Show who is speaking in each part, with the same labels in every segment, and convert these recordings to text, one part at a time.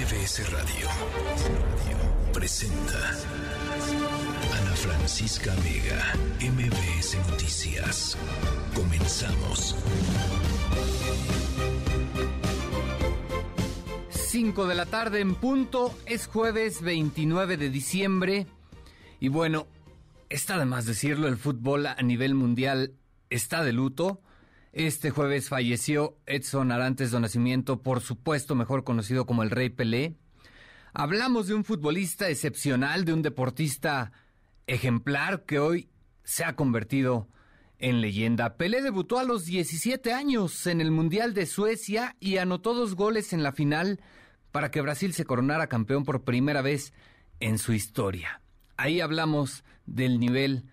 Speaker 1: MBS Radio presenta Ana Francisca Vega, MBS Noticias. Comenzamos.
Speaker 2: 5 de la tarde en punto, es jueves 29 de diciembre y bueno, está de más decirlo, el fútbol a nivel mundial está de luto. Este jueves falleció Edson Arantes de Nacimiento, por supuesto mejor conocido como el Rey Pelé. Hablamos de un futbolista excepcional, de un deportista ejemplar que hoy se ha convertido en leyenda. Pelé debutó a los 17 años en el Mundial de Suecia y anotó dos goles en la final para que Brasil se coronara campeón por primera vez en su historia. Ahí hablamos del nivel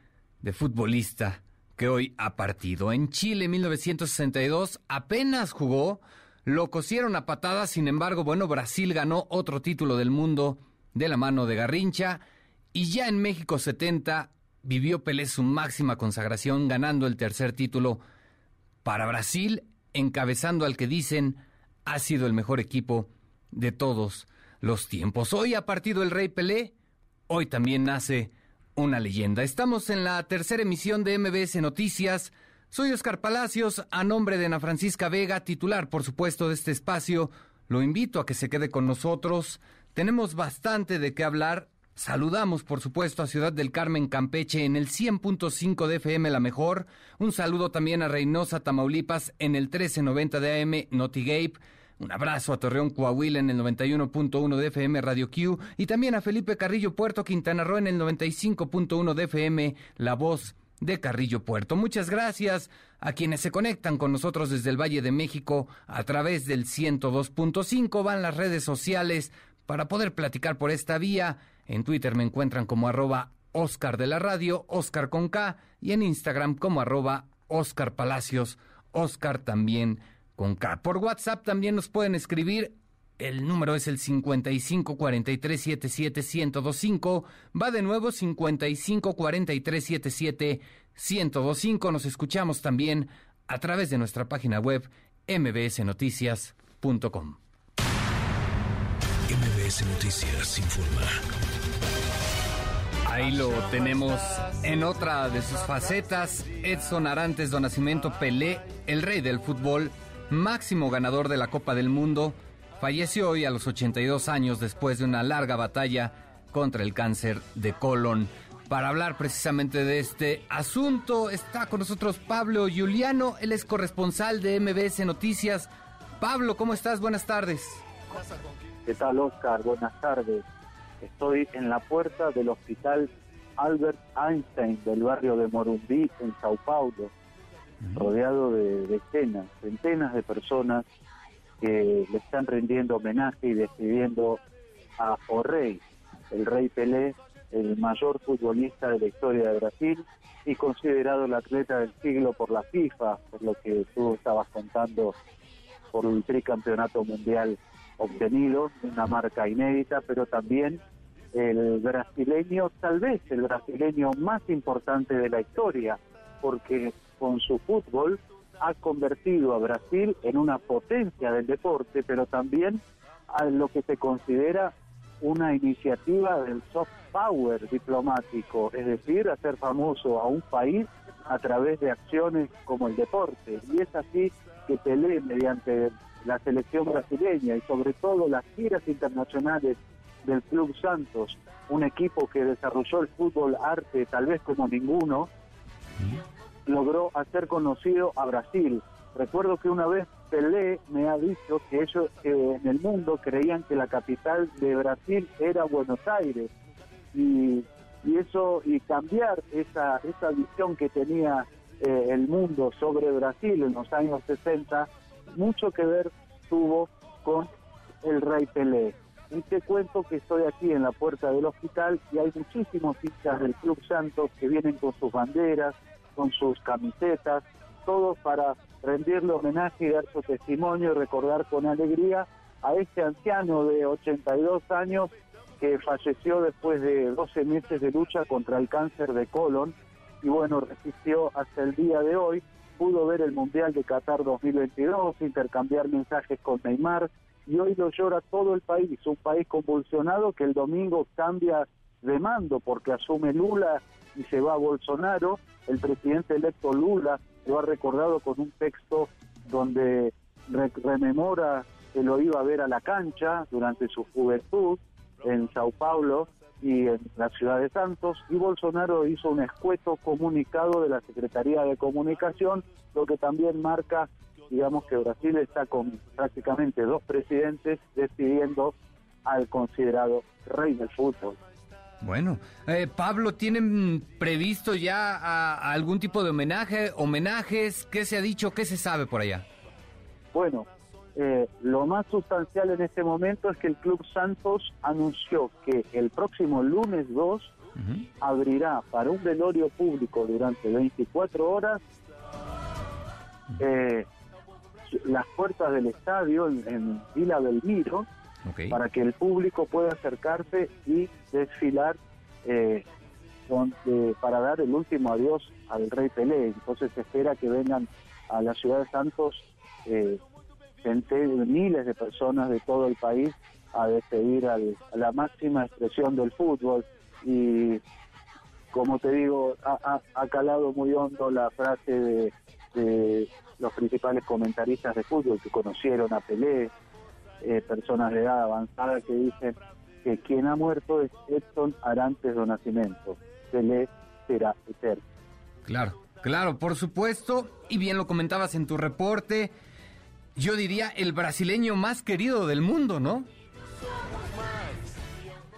Speaker 2: de futbolista que hoy ha partido. En Chile, 1962, apenas jugó, lo cosieron a patadas, sin embargo, bueno, Brasil ganó otro título del mundo de la mano de Garrincha, y ya en México 70 vivió Pelé su máxima consagración, ganando el tercer título para Brasil, encabezando al que dicen ha sido el mejor equipo de todos los tiempos. Hoy ha partido el Rey Pelé, hoy también nace una leyenda. Estamos en la tercera emisión de MBS Noticias. Soy Oscar Palacios, a nombre de Ana Francisca Vega, titular, por supuesto, de este espacio. Lo invito a que se quede con nosotros. Tenemos bastante de qué hablar. Saludamos, por supuesto, a Ciudad del Carmen, Campeche, en el 100.5 de FM La Mejor. Un saludo también a Reynosa, Tamaulipas, en el 1390 de AM Notigape. Un abrazo a Torreón Coahuila en el 91.1 de FM Radio Q y también a Felipe Carrillo Puerto Quintana Roo en el 95.1 de FM La Voz de Carrillo Puerto. Muchas gracias a quienes se conectan con nosotros desde el Valle de México a través del 102.5. Van las redes sociales para poder platicar por esta vía. En Twitter me encuentran como arroba Oscar de la Radio, Oscar con K, y en Instagram como arroba Oscar Palacios, Oscar también con K. Por WhatsApp también nos pueden escribir. El número es el 55 43 77 1025. Va de nuevo 55 43 77 1025. Nos escuchamos también a través de nuestra página web mbsnoticias.com.
Speaker 1: MBS Noticias informa.
Speaker 2: Ahí lo tenemos en otra de sus facetas. Edson Arantes do Nascimento Pelé, el rey del fútbol máximo ganador de la Copa del Mundo, falleció hoy a los 82 años después de una larga batalla contra el cáncer de colon. Para hablar precisamente de este asunto está con nosotros Pablo Juliano, él es corresponsal de MBS Noticias. Pablo, ¿cómo estás? Buenas tardes.
Speaker 3: ¿Qué tal, Oscar? Buenas tardes. Estoy en la puerta del hospital Albert Einstein del barrio de Morumbí, en Sao Paulo rodeado de decenas, centenas de personas que le están rindiendo homenaje y despidiendo a O'Rey, el rey Pelé, el mayor futbolista de la historia de Brasil y considerado el atleta del siglo por la FIFA, por lo que tú estabas contando por el tricampeonato mundial obtenido, una marca inédita, pero también el brasileño, tal vez el brasileño más importante de la historia, porque con su fútbol ha convertido a Brasil en una potencia del deporte, pero también a lo que se considera una iniciativa del soft power diplomático, es decir, hacer famoso a un país a través de acciones como el deporte. Y es así que Pelé, mediante la selección brasileña y sobre todo las giras internacionales del Club Santos, un equipo que desarrolló el fútbol arte tal vez como ninguno, logró hacer conocido a Brasil. Recuerdo que una vez Pelé me ha dicho que ellos en el mundo creían que la capital de Brasil era Buenos Aires y, y eso y cambiar esa esa visión que tenía eh, el mundo sobre Brasil en los años 60 mucho que ver tuvo con el rey Pelé. Y te cuento que estoy aquí en la puerta del hospital y hay muchísimos hinchas del Club Santos que vienen con sus banderas, con sus camisetas, todos para rendirle homenaje y dar su testimonio y recordar con alegría a este anciano de 82 años que falleció después de 12 meses de lucha contra el cáncer de colon. Y bueno, resistió hasta el día de hoy, pudo ver el Mundial de Qatar 2022, intercambiar mensajes con Neymar. Y hoy lo llora todo el país, un país convulsionado que el domingo cambia de mando porque asume Lula y se va Bolsonaro. El presidente electo Lula lo ha recordado con un texto donde rememora que lo iba a ver a la cancha durante su juventud en Sao Paulo y en la ciudad de Santos, y Bolsonaro hizo un escueto comunicado de la Secretaría de Comunicación, lo que también marca, digamos, que Brasil está con prácticamente dos presidentes despidiendo al considerado rey del fútbol.
Speaker 2: Bueno, eh, Pablo, ¿tienen previsto ya algún tipo de homenaje, homenajes? ¿Qué se ha dicho? ¿Qué se sabe por allá?
Speaker 3: Bueno, eh, lo más sustancial en este momento es que el Club Santos anunció que el próximo lunes 2 abrirá para un velorio público durante 24 horas eh, las puertas del estadio en, Vila Belmiro para que el público pueda acercarse y desfilar eh, para dar el último adiós al Rey Pelé. Entonces se espera que vengan a la ciudad de Santos eh, miles de personas de todo el país a despedir a la máxima expresión del fútbol y como te digo ha, calado muy hondo la frase de, los principales comentaristas de fútbol que conocieron a Pelé eh, personas de edad avanzada que dicen que quien ha muerto es Edson Arantes do Nacimiento Pelé será eterno
Speaker 2: claro claro por supuesto y bien lo comentabas en tu reporte yo diría, el brasileño más querido del mundo, ¿no?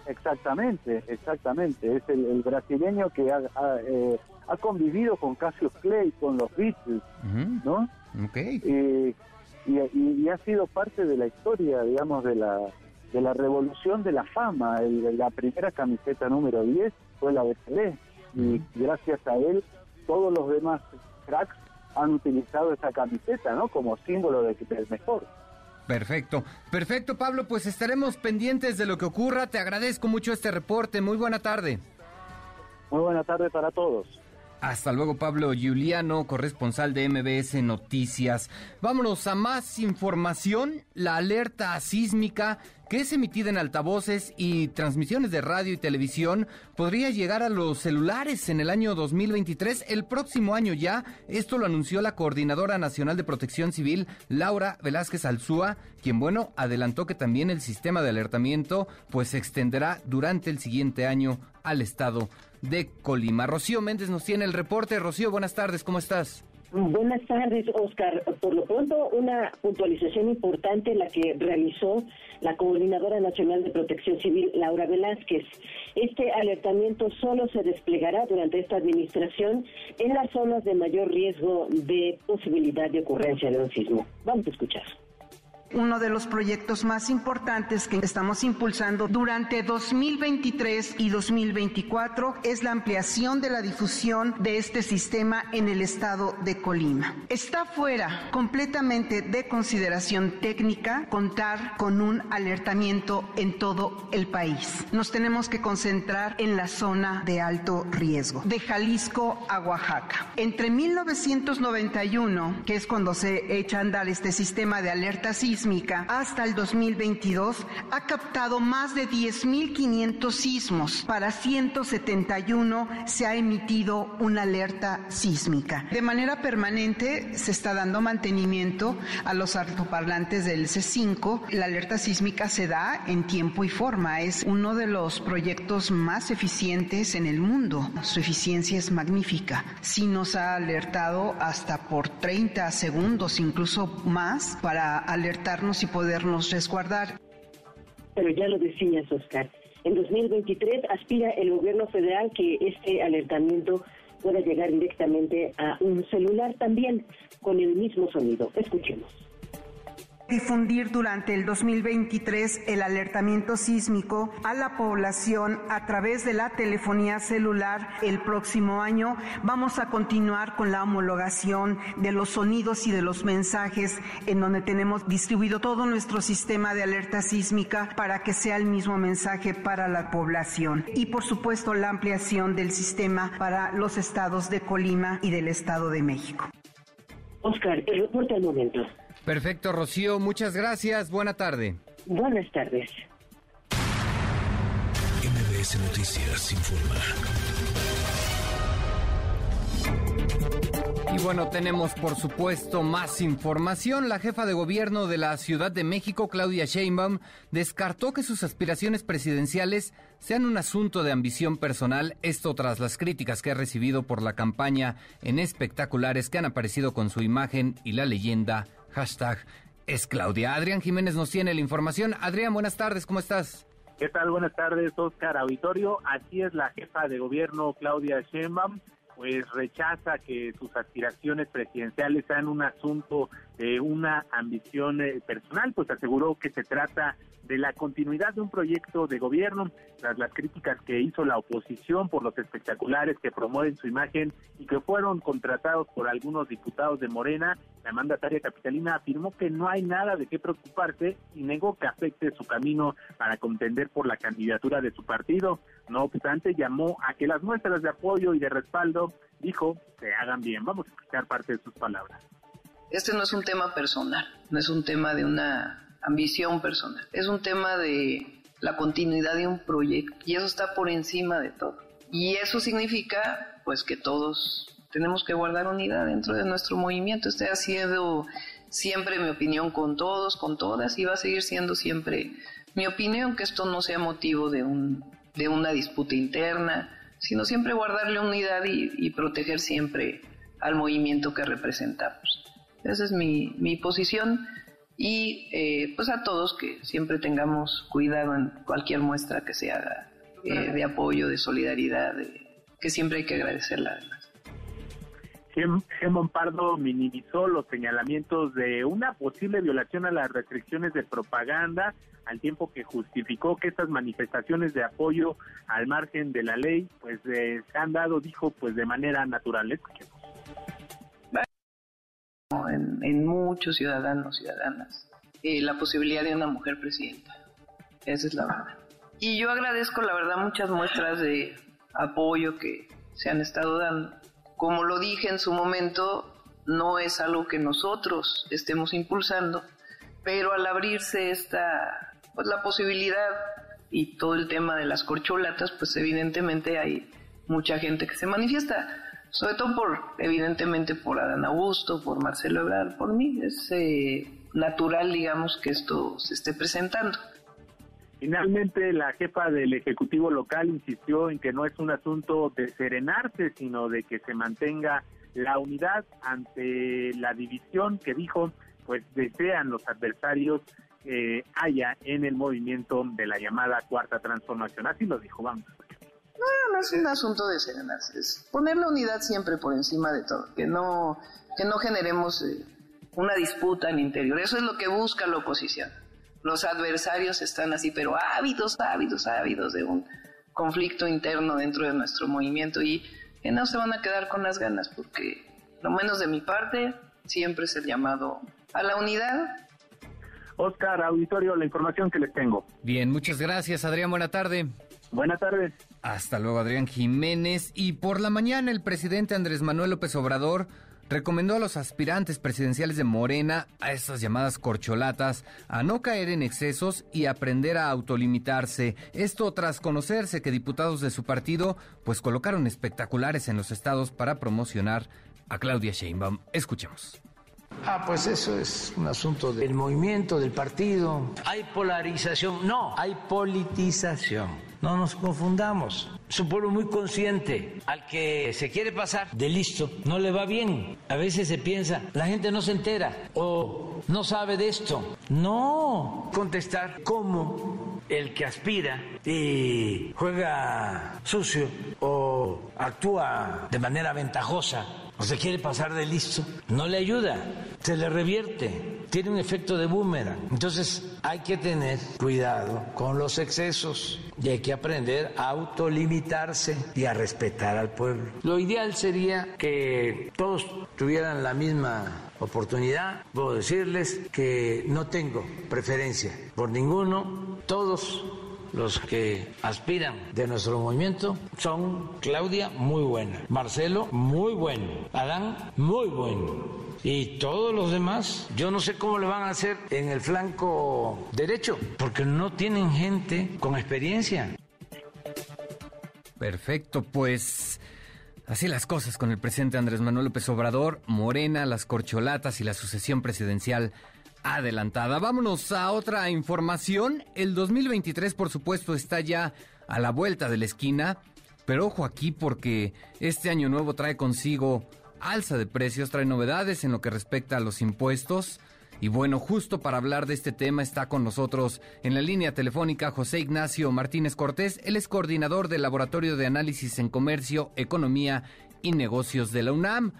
Speaker 3: Exactamente, exactamente. Es el, brasileño que eh, ha, convivido con Cassius Clay, con los Beatles, ¿no?
Speaker 2: Okay.
Speaker 3: Y, ha sido parte de la historia, digamos, de la, de la revolución de la fama. la primera camiseta número 10 fue la de Pelé. Y gracias a él, todos los demás cracks han utilizado esa camiseta, ¿no? Como símbolo de que es mejor.
Speaker 2: Perfecto, perfecto Pablo, pues estaremos pendientes de lo que ocurra. Te agradezco mucho este reporte. Muy buena tarde.
Speaker 3: Muy buena tarde para todos.
Speaker 2: Hasta luego, Pablo Giuliano, corresponsal de MBS Noticias. Vámonos a más información. La alerta sísmica que es emitida en altavoces y transmisiones de radio y televisión podría llegar a los celulares en el año 2023, el próximo año ya. Esto lo anunció la Coordinadora Nacional de Protección Civil, Laura Velázquez Alzúa, quien, bueno, adelantó que también el sistema de alertamiento pues se extenderá durante el siguiente año al estado de Colima. Rocío Méndez nos tiene el reporte. Rocío, buenas tardes, ¿cómo estás?
Speaker 4: Buenas tardes, Oscar. Por lo pronto, una puntualización importante la que realizó la Coordinadora Nacional de Protección Civil, Laura Velázquez. Este alertamiento solo se desplegará durante esta administración en las zonas de mayor riesgo de posibilidad de ocurrencia de un sismo. Vamos a escuchar.
Speaker 5: Uno de los proyectos más importantes que estamos impulsando durante 2023 y 2024 es la ampliación de la difusión de este sistema en el estado de Colima. Está fuera completamente de consideración técnica contar con un alertamiento en todo el país. Nos tenemos que concentrar en la zona de alto riesgo, de Jalisco a Oaxaca. Entre 1991, que es cuando se echa a andar este sistema de alerta hasta el 2022 ha captado más de 10.500 sismos. Para 171 se ha emitido una alerta sísmica. De manera permanente se está dando mantenimiento a los altoparlantes del C5. La alerta sísmica se da en tiempo y forma. Es uno de los proyectos más eficientes en el mundo. Su eficiencia es magnífica. Sí nos ha alertado hasta por 30 segundos, incluso más, para alertar y podernos resguardar.
Speaker 4: Pero ya lo decías, Oscar. En 2023 aspira el gobierno federal que este alertamiento pueda llegar directamente a un celular también con el mismo sonido. Escuchemos
Speaker 5: difundir durante el 2023 el alertamiento sísmico a la población a través de la telefonía celular el próximo año. Vamos a continuar con la homologación de los sonidos y de los mensajes en donde tenemos distribuido todo nuestro sistema de alerta sísmica para que sea el mismo mensaje para la población. Y por supuesto la ampliación del sistema para los estados de Colima y del Estado de México.
Speaker 4: Oscar, el reporte al momento.
Speaker 2: Perfecto, Rocío, muchas gracias. Buena tarde.
Speaker 4: Buenas tardes.
Speaker 1: MBS Noticias informa.
Speaker 2: Y bueno, tenemos por supuesto más información. La jefa de gobierno de la Ciudad de México, Claudia Sheinbaum, descartó que sus aspiraciones presidenciales sean un asunto de ambición personal, esto tras las críticas que ha recibido por la campaña en espectaculares que han aparecido con su imagen y la leyenda hashtag es Claudia. Adrián Jiménez nos tiene la información. Adrián, buenas tardes, ¿cómo estás?
Speaker 6: ¿Qué tal? Buenas tardes, Oscar Auditorio. Así es la jefa de gobierno, Claudia Sheinbaum pues rechaza que sus aspiraciones presidenciales sean un asunto de una ambición eh, personal, pues aseguró que se trata de la continuidad de un proyecto de gobierno, tras las críticas que hizo la oposición por los espectaculares que promueven su imagen y que fueron contratados por algunos diputados de Morena, la mandataria capitalina afirmó que no hay nada de qué preocuparse y negó que afecte su camino para contender por la candidatura de su partido. No obstante, llamó a que las muestras de apoyo y de respaldo, dijo, se hagan bien. Vamos a escuchar parte de sus palabras.
Speaker 7: Este no es un tema personal, no es un tema de una ambición personal. Es un tema de la continuidad de un proyecto y eso está por encima de todo. Y eso significa pues que todos tenemos que guardar unidad dentro de nuestro movimiento. Este ha sido siempre mi opinión con todos, con todas y va a seguir siendo siempre mi opinión que esto no sea motivo de, un, de una disputa interna, sino siempre guardarle unidad y, y proteger siempre al movimiento que representamos. Esa es mi, mi posición y eh, pues a todos que siempre tengamos cuidado en cualquier muestra que se haga eh, de apoyo, de solidaridad, que siempre hay que agradecerla además.
Speaker 6: Gemón Pardo minimizó los señalamientos de una posible violación a las restricciones de propaganda, al tiempo que justificó que estas manifestaciones de apoyo al margen de la ley, pues eh, se han dado, dijo, pues de manera natural. Escuchemos
Speaker 7: en, muchos ciudadanos, ciudadanas, eh, la posibilidad de una mujer presidenta. Esa es la verdad. Y yo agradezco, la verdad, muchas muestras de apoyo que se han estado dando. Como lo dije en su momento, no es algo que nosotros estemos impulsando, pero al abrirse esta, pues la posibilidad y todo el tema de las corcholatas, pues evidentemente hay mucha gente que se manifiesta sobre todo por, evidentemente, por Adán Augusto, por Marcelo Ebrard, por mí. Es eh, natural, digamos, que esto se esté presentando.
Speaker 6: Finalmente, la jefa del Ejecutivo local insistió en que no es un asunto de serenarse, sino de que se mantenga la unidad ante la división que dijo, pues desean los adversarios que haya en el movimiento de la llamada Cuarta Transformación. Así lo dijo, vamos.
Speaker 7: No, no es un asunto de serenarse, es poner la unidad siempre por encima de todo, que no, que no generemos eh, una disputa en el interior. Eso es lo que busca la oposición. Los adversarios están así, pero ávidos, ávidos, ávidos de un conflicto interno dentro de nuestro movimiento y que no se van a quedar con las ganas, porque lo menos de mi parte siempre es el llamado a la unidad.
Speaker 6: Oscar, auditorio, la información que les tengo.
Speaker 2: Bien, muchas gracias, Adrián. Buena tarde.
Speaker 6: Buenas tardes.
Speaker 2: Hasta luego, Adrián Jiménez. Y por la mañana, el presidente Andrés Manuel López Obrador recomendó a los aspirantes presidenciales de Morena, a estas llamadas corcholatas, a no caer en excesos y aprender a autolimitarse. Esto tras conocerse que diputados de su partido pues colocaron espectaculares en los estados para promocionar a Claudia Sheinbaum. Escuchemos.
Speaker 8: Ah, pues eso es un asunto del movimiento, del partido. Hay polarización, no, hay politización. No nos confundamos. Es un pueblo muy consciente. Al que se quiere pasar de listo, no le va bien. A veces se piensa, la gente no se entera o no sabe de esto. No, contestar cómo el que aspira y juega sucio o actúa de manera ventajosa o se quiere pasar de listo, no le ayuda, se le revierte, tiene un efecto de boomerang. Entonces hay que tener cuidado con los excesos y hay que aprender a autolimitarse y a respetar al pueblo. Lo ideal sería que todos tuvieran la misma oportunidad. Puedo decirles que no tengo preferencia por ninguno, todos los que aspiran de nuestro movimiento son Claudia, muy buena, Marcelo, muy bueno, Adán, muy bueno. Y todos los demás, yo no sé cómo le van a hacer en el flanco derecho, porque no tienen gente con experiencia.
Speaker 2: Perfecto, pues así las cosas con el presidente Andrés Manuel López Obrador, Morena, las corcholatas y la sucesión presidencial adelantada. Vámonos a otra información. El 2023, por supuesto, está ya a la vuelta de la esquina. Pero ojo aquí porque este año nuevo trae consigo alza de precios, trae novedades en lo que respecta a los impuestos. Y bueno, justo para hablar de este tema está con nosotros en la línea telefónica José Ignacio Martínez Cortés. Él es coordinador del Laboratorio de Análisis en Comercio, Economía y Negocios de la UNAM.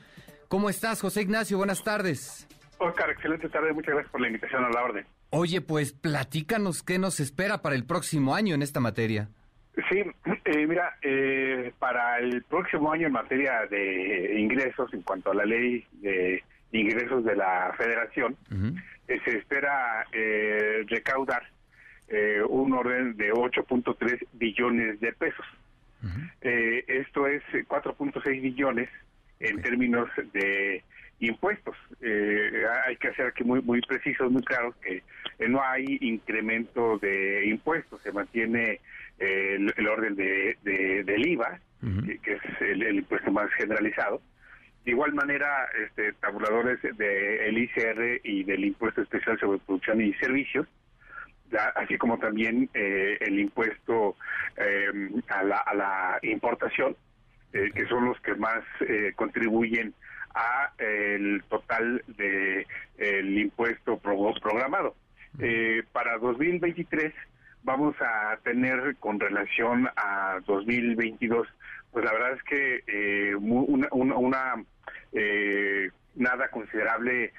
Speaker 2: ¿Cómo estás, José Ignacio? Buenas tardes.
Speaker 9: Oscar, excelente tarde. Muchas gracias por la invitación a la orden.
Speaker 2: Oye, pues platícanos qué nos espera para el próximo año en esta materia.
Speaker 9: Sí, eh, mira, eh, para el próximo año en materia de ingresos, en cuanto a la ley de ingresos de la federación, eh, se espera recaudar un orden de 8.3 billones de pesos. esto es 4.6 billones en términos de impuestos. Eh, hay que hacer aquí muy muy precisos, muy claros que no hay incremento de impuestos, se mantiene eh, el, orden de, del IVA, que, es el, impuesto más generalizado. De igual manera, este, tabuladores del ICR y del impuesto especial sobre producción y servicios, así como también eh, el impuesto a la, a, la, importación, que son los que más contribuyen a el total de el impuesto programado. Eh, para 2023 vamos a tener con relación a 2022, pues la verdad es que eh, una, una, eh, nada considerable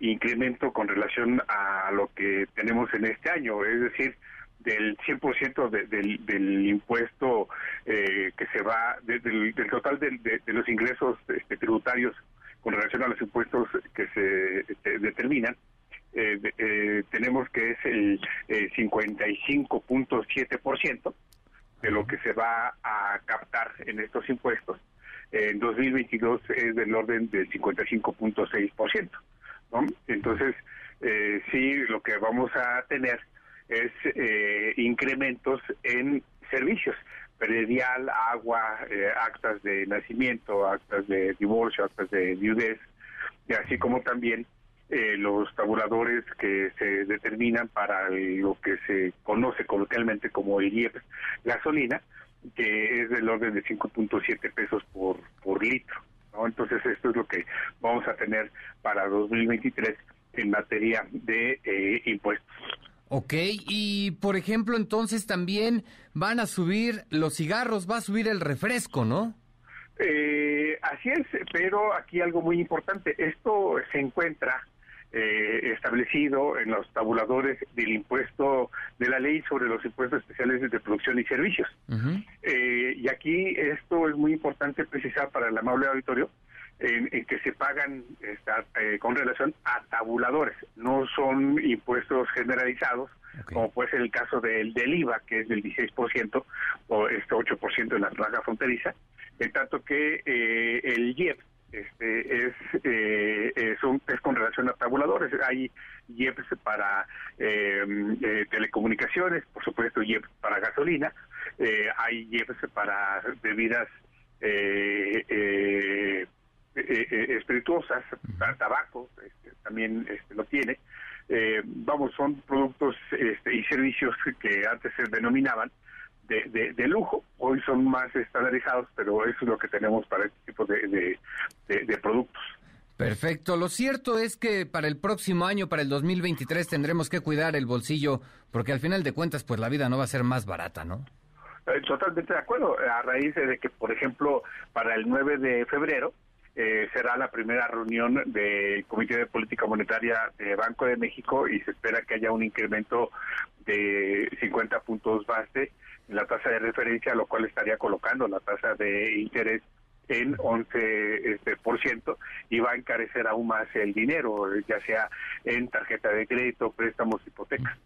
Speaker 9: incremento con relación a lo que tenemos en este año, es decir, del 100% del, del impuesto eh, que se va, del, total de, los ingresos este, tributarios con relación a los impuestos que se este, determinan, eh, eh, tenemos que es el 55.7% de lo que se va a captar en estos impuestos. En 2022 es del orden del 55.6%. ¿no? Entonces, sí, lo que vamos a tener es eh, incrementos en servicios, predial, agua, eh, actas de nacimiento, actas de divorcio, actas de viudez, así como también eh, los tabuladores que se determinan para lo que se conoce coloquialmente como el IEP gasolina, que es del orden de 5.7 pesos por, por litro. ¿no? Entonces esto es lo que vamos a tener para 2023 en materia de impuestos.
Speaker 2: Ok, y por ejemplo, entonces también van a subir los cigarros, va a subir el refresco, ¿no?
Speaker 9: Eh, así es, pero aquí algo muy importante, esto se encuentra eh, establecido en los tabuladores del impuesto de la ley sobre los impuestos especiales de producción y servicios. Eh, y aquí esto es muy importante precisar para el amable auditorio, en, que se pagan eh, con relación a tabuladores, no son impuestos generalizados, como puede ser el caso del, del IVA, que es del 16% o este 8% en la franja fronteriza, en tanto que eh, el IEP este, es, eh, es, con relación a tabuladores. Hay IEPs para eh, telecomunicaciones, por supuesto IEPs para gasolina, hay IEPs para bebidas eh, eh, eh, espirituosas, tabaco, este, también este, lo tiene. Eh, vamos, son productos este, y servicios que antes se denominaban de, de, lujo, hoy son más estandarizados, pero eso es lo que tenemos para este tipo de, de, productos.
Speaker 2: Perfecto. Lo cierto es que para el próximo año, para el 2023, tendremos que cuidar el bolsillo, porque al final de cuentas, pues la vida no va a ser más barata, ¿no?
Speaker 9: totalmente de acuerdo. A raíz de que, por ejemplo, para el 9 de febrero, eh, será la primera reunión del Comité de Política Monetaria de Banco de México y se espera que haya un incremento de 50 puntos base en la tasa de referencia, lo cual estaría colocando la tasa de interés en 11% este, por ciento, y va a encarecer aún más el dinero, ya sea en tarjeta de crédito, préstamos, hipotecas.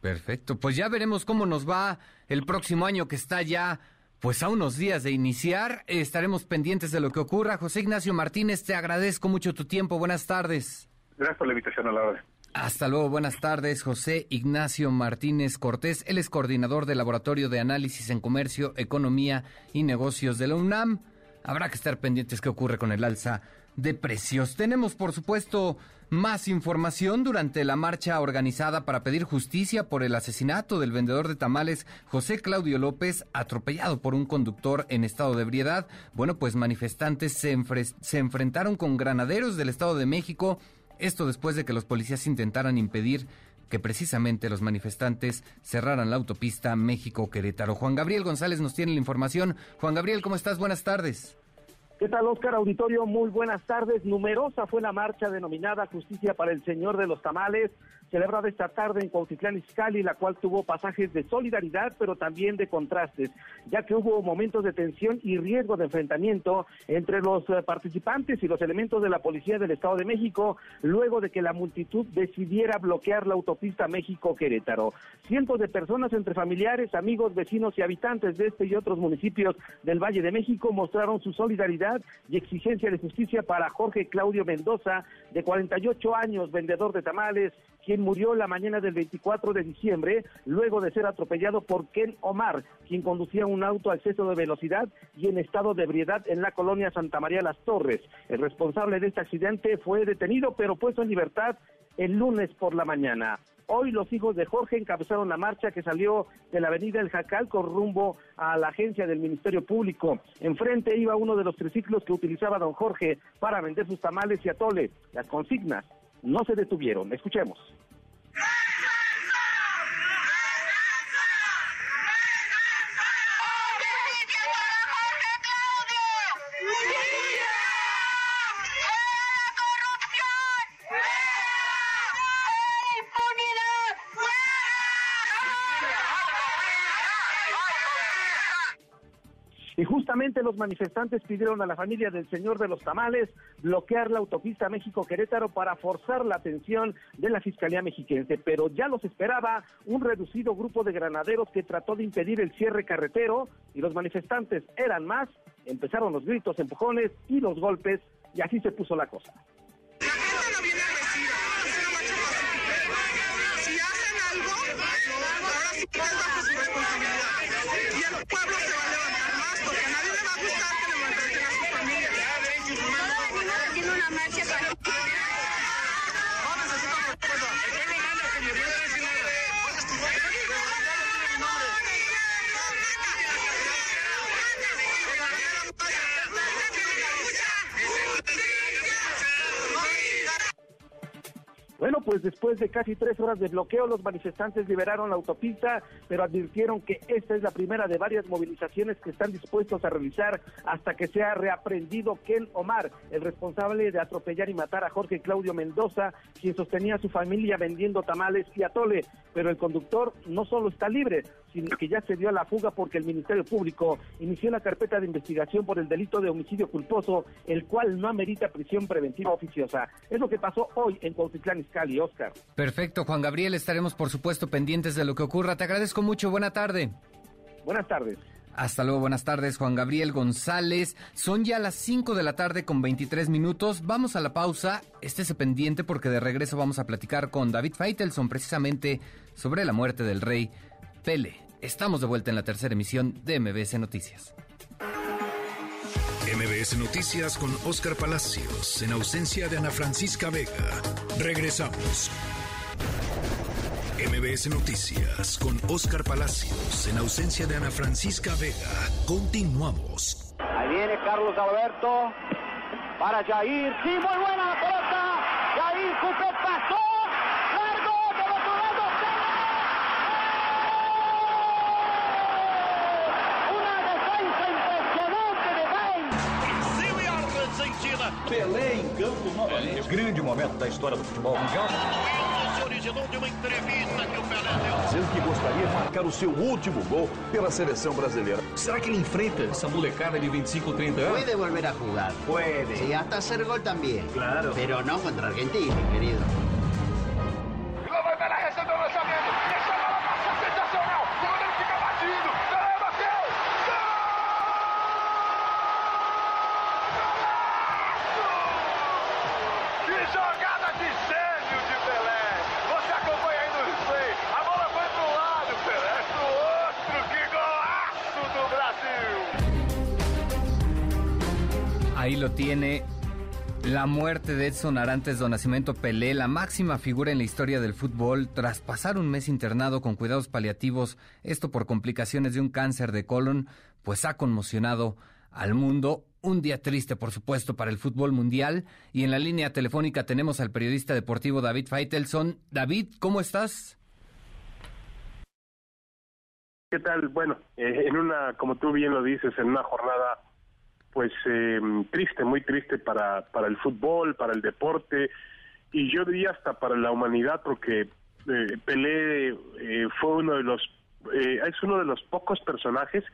Speaker 2: Perfecto, pues ya veremos cómo nos va el próximo año que está ya pues a unos días de iniciar. Estaremos pendientes de lo que ocurra. José Ignacio Martínez, te agradezco mucho tu tiempo. Buenas tardes.
Speaker 9: Gracias por la invitación a la hora.
Speaker 2: Hasta luego, buenas tardes. José Ignacio Martínez Cortés, él es coordinador del Laboratorio de Análisis en Comercio, Economía y Negocios de la UNAM. Habrá que estar pendientes qué ocurre con el alza de precios. Tenemos, por supuesto, más información durante la marcha organizada para pedir justicia por el asesinato del vendedor de tamales José Claudio López, atropellado por un conductor en estado de ebriedad. Bueno, pues manifestantes se, enfrentaron con granaderos del Estado de México. Esto después de que los policías intentaran impedir que precisamente los manifestantes cerraran la autopista México-Querétaro. Juan Gabriel González nos tiene la información. Juan Gabriel, ¿cómo estás? Buenas tardes.
Speaker 10: ¿Qué tal, Oscar Auditorio? Muy buenas tardes. Numerosa fue la marcha denominada Justicia para el Señor de los Tamales, celebrada esta tarde en Cuautitlán Izcalli, la cual tuvo pasajes de solidaridad, pero también de contrastes, ya que hubo momentos de tensión y riesgo de enfrentamiento entre los eh, participantes y los elementos de la Policía del Estado de México, luego de que la multitud decidiera bloquear la autopista México-Querétaro. Cientos de personas entre familiares, amigos, vecinos y habitantes de este y otros municipios del Valle de México mostraron su solidaridad y exigencia de justicia para Jorge Claudio Mendoza, de 48 años, vendedor de tamales, quien murió la mañana del 24 de diciembre luego de ser atropellado por Ken Omar, quien conducía un auto a exceso de velocidad y en estado de ebriedad en la colonia Santa María Las Torres. El responsable de este accidente fue detenido pero puesto en libertad el lunes por la mañana. Hoy los hijos de Jorge encabezaron la marcha que salió de la avenida El Jacal con rumbo a la agencia del Ministerio Público. Enfrente iba uno de los triciclos que utilizaba don Jorge para vender sus tamales y atole. Las consignas no se detuvieron. Escuchemos. Los manifestantes pidieron a la familia del señor de los tamales bloquear la autopista México-Querétaro para forzar la atención de la Fiscalía Mexiquense. Pero ya los esperaba un reducido grupo de granaderos que trató de impedir el cierre carretero y los manifestantes eran más. Empezaron los gritos, empujones y los golpes y así se puso la cosa. Yeah. Bueno, pues después de casi tres horas de bloqueo, los manifestantes liberaron la autopista, pero advirtieron que esta es la primera de varias movilizaciones que están dispuestos a realizar hasta que sea reaprendido Ken Omar, el responsable de atropellar y matar a Jorge Claudio Mendoza, quien sostenía a su familia vendiendo tamales y atole. Pero el conductor no solo está libre, sino que ya se dio a la fuga porque el Ministerio Público inició la carpeta de investigación por el delito de homicidio culposo, el cual no amerita prisión preventiva oficiosa. Es lo que pasó hoy en Cuautitlán Cali, Oscar.
Speaker 2: Perfecto, Juan Gabriel, estaremos por supuesto pendientes de lo que ocurra. Te agradezco mucho, buena tarde.
Speaker 10: Buenas tardes.
Speaker 2: Hasta luego, buenas tardes, Juan Gabriel González. Son ya las 5 de la tarde con 23 minutos. Vamos a la pausa. Estése pendiente porque de regreso vamos a platicar con David Feitelson precisamente sobre la muerte del rey Pele. Estamos de vuelta en la tercera emisión de MBS Noticias.
Speaker 1: MBS Noticias con Oscar Palacios, en ausencia de Ana Francisca Vega. Regresamos. MBS Noticias con Oscar Palacios, en ausencia de Ana Francisca Vega. Continuamos.
Speaker 11: Ahí viene Carlos Alberto para Jair. Sí, muy buena la pelota. Jair Cupet pasó.
Speaker 12: Pelé em campo novamente. Grande momento da história do futebol mundial.
Speaker 13: se originou de uma entrevista que o Pelé deu.
Speaker 12: Dizendo que gostaria de marcar o seu último gol pela seleção brasileira.
Speaker 14: Será que ele enfrenta essa molecada de 25, 30 anos?
Speaker 15: Puede volver a jugar.
Speaker 12: Puede.
Speaker 15: Sí, hasta hacer gol también.
Speaker 12: Claro.
Speaker 15: Pero no contra Argentina, querido.
Speaker 2: Tiene la muerte de Edson Arantes do Nascimento Pelé, la máxima figura en la historia del fútbol, tras pasar un mes internado con cuidados paliativos, esto por complicaciones de un cáncer de colon, pues ha conmocionado al mundo. Un día triste, por supuesto, para el fútbol mundial. Y en la línea telefónica tenemos al periodista deportivo David Feitelson. David, ¿cómo estás?
Speaker 16: ¿Qué tal? Bueno, eh, en una, como tú bien lo dices, en una jornada pues eh, triste, muy triste para, para el fútbol, para el deporte y yo diría hasta para la humanidad porque eh, Pelé eh, fue uno de los eh, es uno de los pocos personajes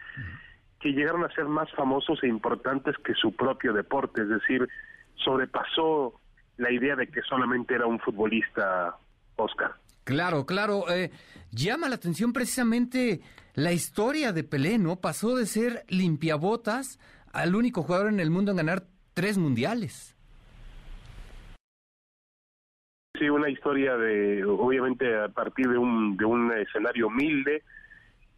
Speaker 16: que llegaron a ser más famosos e importantes que su propio deporte, es decir, sobrepasó la idea de que solamente era un futbolista Oscar.
Speaker 2: Claro, claro. Eh, llama la atención precisamente la historia de Pelé, ¿no? Pasó de ser limpiabotas al único jugador en el mundo en ganar tres mundiales.
Speaker 16: Sí, una historia de, obviamente, a partir de un, de un escenario humilde,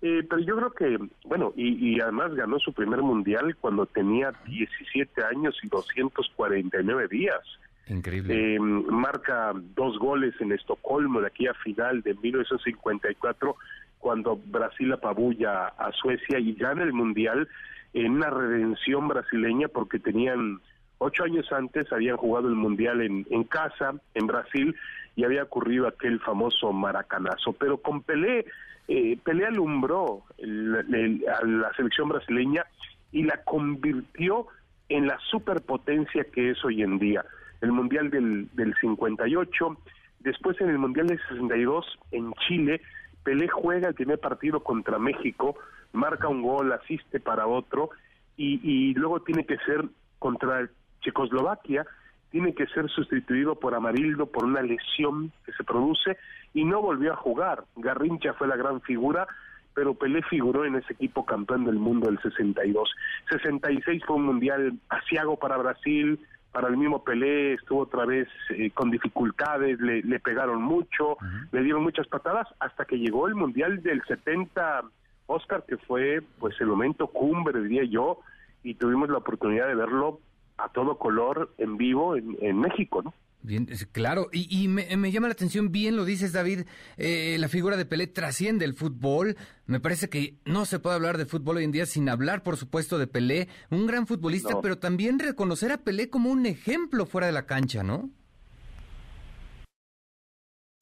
Speaker 16: eh, pero yo creo que, bueno, y, y, además ganó su primer mundial cuando tenía 17 años y 249 días.
Speaker 2: Increíble.
Speaker 16: Eh, marca dos goles en Estocolmo de aquella final de 1954 cuando Brasil apabulla a Suecia y gana el mundial en una redención brasileña porque tenían ocho años antes habían jugado el mundial en, en casa en Brasil y había ocurrido aquel famoso maracanazo. Pero con Pelé eh, Pelé alumbró el, a la selección brasileña y la convirtió en la superpotencia que es hoy en día. El mundial del, del 58 después en el mundial del 62 en Chile Pelé juega el primer partido contra México, marca un gol, asiste para otro y, y luego tiene que ser contra Checoslovaquia, tiene que ser sustituido por Amarildo por una lesión que se produce y no volvió a jugar. Garrincha fue la gran figura, pero Pelé figuró en ese equipo campeón del mundo del 62. 66 fue un mundial asiago para Brasil, para el mismo Pelé estuvo otra vez eh, con dificultades, le, le pegaron mucho, uh -huh. le dieron muchas patadas, hasta que llegó el Mundial del 70, Oscar, que fue pues el momento cumbre, diría yo, y tuvimos la oportunidad de verlo a todo color en vivo en, en México, ¿no?
Speaker 2: Bien, claro, y, y me, me, llama la atención, bien lo dices David, eh, la figura de Pelé trasciende el fútbol, me parece que no se puede hablar de fútbol hoy en día sin hablar, por supuesto, de Pelé, un gran futbolista, no. pero también reconocer a Pelé como un ejemplo fuera de la cancha, ¿no?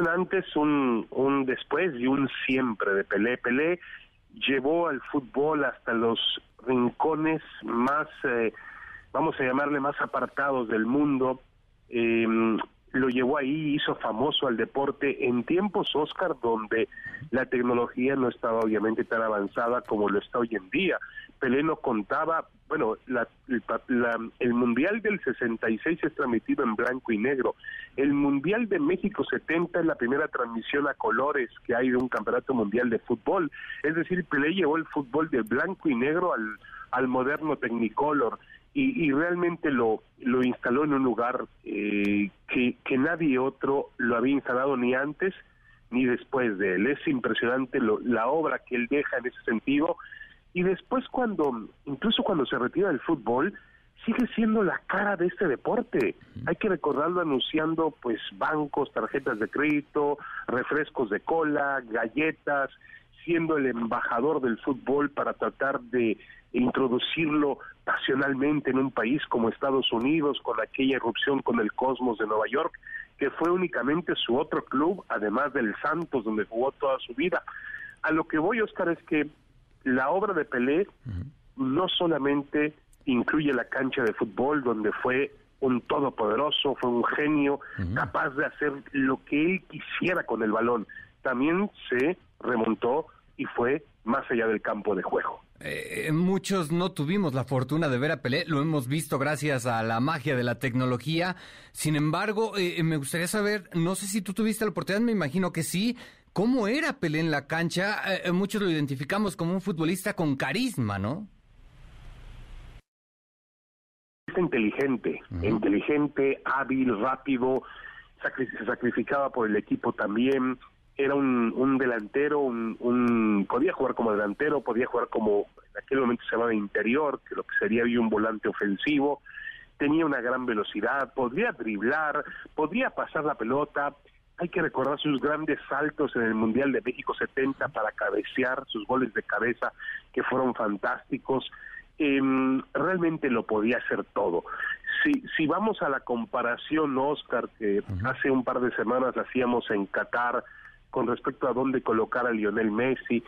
Speaker 16: Antes, un, un después y un siempre de Pelé. Pelé llevó al fútbol hasta los rincones más, eh, vamos a llamarle más apartados del mundo, eh, lo llevó ahí, hizo famoso al deporte en tiempos, Oscar, donde la tecnología no estaba obviamente tan avanzada como lo está hoy en día. Pelé no contaba, bueno, la, el Mundial del 66 es transmitido en blanco y negro. El Mundial de México 70 es la primera transmisión a colores que hay de un campeonato mundial de fútbol. Es decir, Pelé llevó el fútbol de blanco y negro al, al moderno Technicolor y, y realmente lo, lo instaló en un lugar eh, que, que nadie otro lo había instalado ni antes ni después de él. Es impresionante lo, la obra que él deja en ese sentido. Y después cuando, incluso cuando se retira del fútbol, sigue siendo la cara de este deporte. Hay que recordarlo anunciando pues bancos, tarjetas de crédito, refrescos de cola, galletas, siendo el embajador del fútbol para tratar de introducirlo pasionalmente en un país como Estados Unidos, con aquella erupción con el Cosmos de Nueva York, que fue únicamente su otro club, además del Santos, donde jugó toda su vida. A lo que voy, Oscar, es que la obra de Pelé uh -huh. no solamente incluye la cancha de fútbol, donde fue un todopoderoso, fue un genio, uh -huh. capaz de hacer lo que él quisiera con el balón. También se remontó y fue más allá del campo de juego.
Speaker 2: Eh, muchos no tuvimos la fortuna de ver a Pelé, lo hemos visto gracias a la magia de la tecnología. Sin embargo, eh, me gustaría saber, no sé si tú tuviste la oportunidad, me imagino que sí, ¿cómo era Pelé en la cancha? Eh, muchos lo identificamos como un futbolista con carisma, ¿no?
Speaker 16: Es inteligente, uh -huh. inteligente, hábil, rápido, sacri se sacrificaba por el equipo también era un, un delantero, un, un, podía jugar como delantero, podía jugar como en aquel momento se llamaba interior, que lo que sería hoy un volante ofensivo, tenía una gran velocidad, podría driblar, podría pasar la pelota. Hay que recordar sus grandes saltos en el Mundial de México 70 para cabecear, sus goles de cabeza que fueron fantásticos. Em, realmente lo podía hacer todo. Si, si vamos a la comparación, Oscar, que hace un par de semanas hacíamos en Qatar con respecto a dónde colocar a Lionel Messi,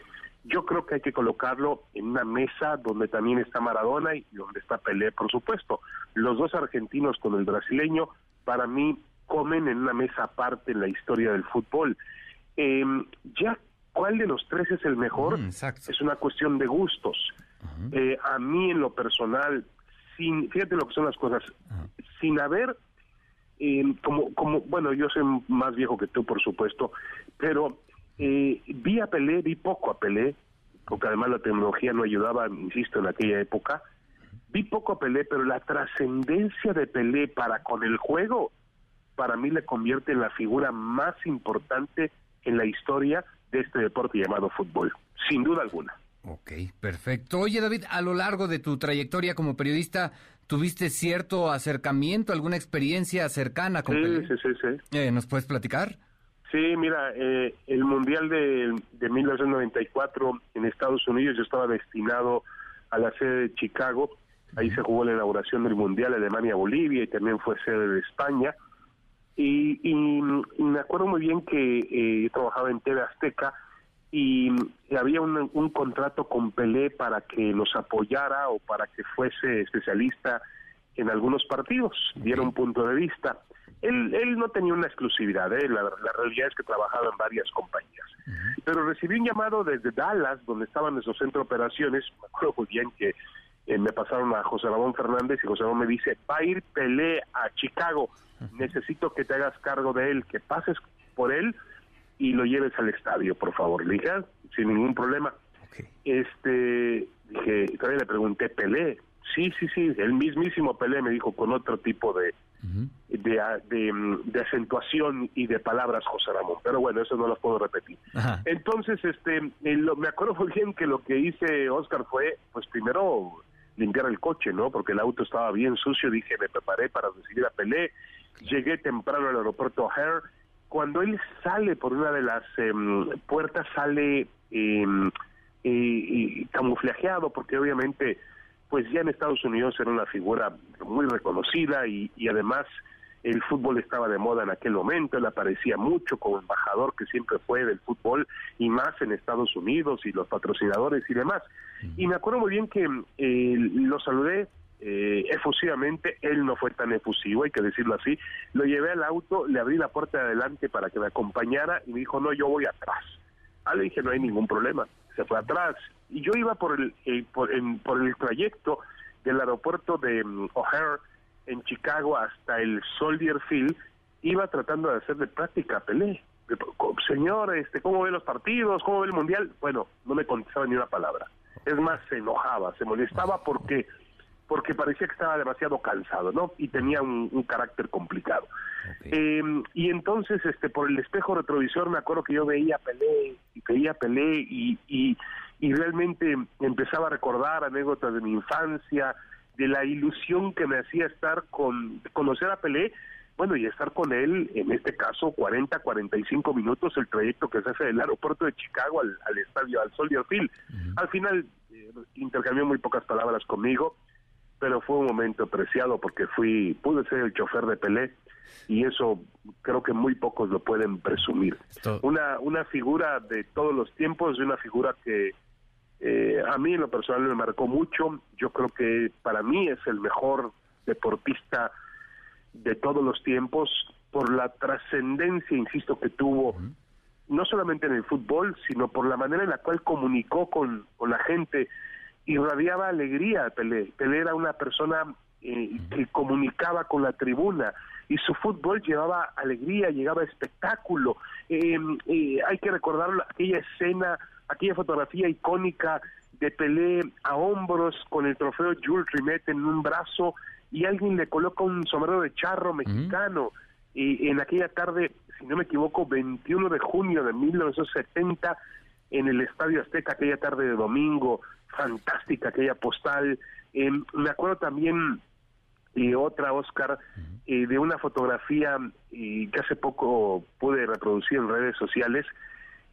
Speaker 16: yo creo que hay que colocarlo en una mesa donde también está Maradona y donde está Pelé, por supuesto. Los dos argentinos con el brasileño, para mí, comen en una mesa aparte en la historia del fútbol. Em, ya, ¿cuál de los tres es el mejor? es una cuestión de gustos. Eh, a mí, en lo personal, sin, fíjate lo que son las cosas, sin haber em, como, como, bueno, yo soy más viejo que tú, por supuesto, pero eh, vi a Pelé, vi poco a Pelé, porque además la tecnología no ayudaba, insisto, en aquella época. Vi poco a Pelé, pero la trascendencia de Pelé para con el juego, para mí le convierte en la figura más importante en la historia de este deporte llamado fútbol, sin duda alguna.
Speaker 2: Ok, perfecto. Oye, David, a lo largo de tu trayectoria como periodista, ¿tuviste cierto acercamiento, alguna experiencia cercana con Pelé?
Speaker 16: Sí, sí, sí.
Speaker 2: Eh, ¿Nos puedes platicar?
Speaker 16: Sí, mira, eh, el Mundial de, de 1994 en Estados Unidos, yo estaba destinado a la sede de Chicago, ahí se jugó la inauguración del Mundial Alemania-Bolivia y también fue sede de España. Y, me acuerdo muy bien que eh, trabajaba en TV Azteca y había un, un, contrato con Pelé para que nos apoyara o para que fuese especialista en algunos partidos, diera un punto de vista. Él, él no tenía una exclusividad, ¿eh? la, realidad es que trabajaba en varias compañías. Pero recibí un llamado desde Dallas, donde estaban nuestro centro de operaciones, me acuerdo muy bien que eh, me pasaron a José Ramón Fernández y José Ramón me dice, va a ir Pelé a Chicago, necesito que te hagas cargo de él, que pases por él y lo lleves al estadio, por favor. Le dije, ah, sin ningún problema. Este, dije, todavía le pregunté, Pelé, sí, sí, sí, el mismísimo Pelé me dijo con otro tipo de, de, acentuación y de palabras, José Ramón. Pero bueno, eso no lo puedo repetir. Entonces, este, eh, me acuerdo muy bien que lo que hice, Oscar, fue, pues primero limpiar el coche, ¿no? Porque el auto estaba bien sucio. Dije, me preparé para recibir a Pelé. Llegué temprano al aeropuerto O'Hare. Cuando él sale por una de las em, puertas, sale eh, camuflajeado, porque obviamente pues ya en Estados Unidos era una figura muy reconocida y, además el fútbol estaba de moda en aquel momento, él aparecía mucho como embajador que siempre fue del fútbol y más en Estados Unidos y los patrocinadores y demás. Y me acuerdo muy bien que eh, lo saludé eh, efusivamente, él no fue tan efusivo, hay que decirlo así, lo llevé al auto, le abrí la puerta de adelante para que me acompañara y me dijo, no, yo voy atrás. Ah, le dije, no hay ningún problema, se fue atrás, y yo iba por el, eh, por, el trayecto del aeropuerto de mm, O'Hare en Chicago hasta el Soldier Field, iba tratando de hacer de práctica Pelé. Señor, este, ¿cómo ve los partidos? ¿Cómo ve el Mundial? Bueno, no me contestaba ni una palabra. Es más, se enojaba, se molestaba porque porque parecía que estaba demasiado cansado, ¿no? Y tenía un, carácter complicado. Em, y entonces, este, por el espejo retrovisor, me acuerdo que yo veía Pelé, y veía Pelé, y, y, y realmente empezaba a recordar anécdotas de mi infancia, de la ilusión que me hacía estar con conocer a Pelé, bueno, y estar con él, en este caso, 40, 45 minutos, el trayecto que se hace del aeropuerto de Chicago al, estadio, al Soldier Field. Al final eh, intercambió muy pocas palabras conmigo, pero fue un momento preciado porque fui, pude ser el chofer de Pelé y eso creo que muy pocos lo pueden presumir. Una, una figura de todos los tiempos, una figura que eh, a mí en lo personal me marcó mucho. Yo creo que para mí es el mejor deportista de todos los tiempos por la trascendencia, insisto, que tuvo, no solamente en el fútbol, sino por la manera en la cual comunicó con, la gente, irradiaba alegría Pelé. Pelé era una persona eh, que comunicaba con la tribuna y su fútbol llevaba alegría, llegaba espectáculo. Eh, hay que recordar aquella escena aquella fotografía icónica de Pelé a hombros con el trofeo Jules Rimet en un brazo y alguien le coloca un sombrero de charro mexicano. Y en aquella tarde, si no me equivoco, 21 de junio de 1970, en el Estadio Azteca, aquella tarde de domingo, fantástica aquella postal. Em, me acuerdo también y otra, Oscar, eh, de una fotografía y que hace poco pude reproducir en redes sociales.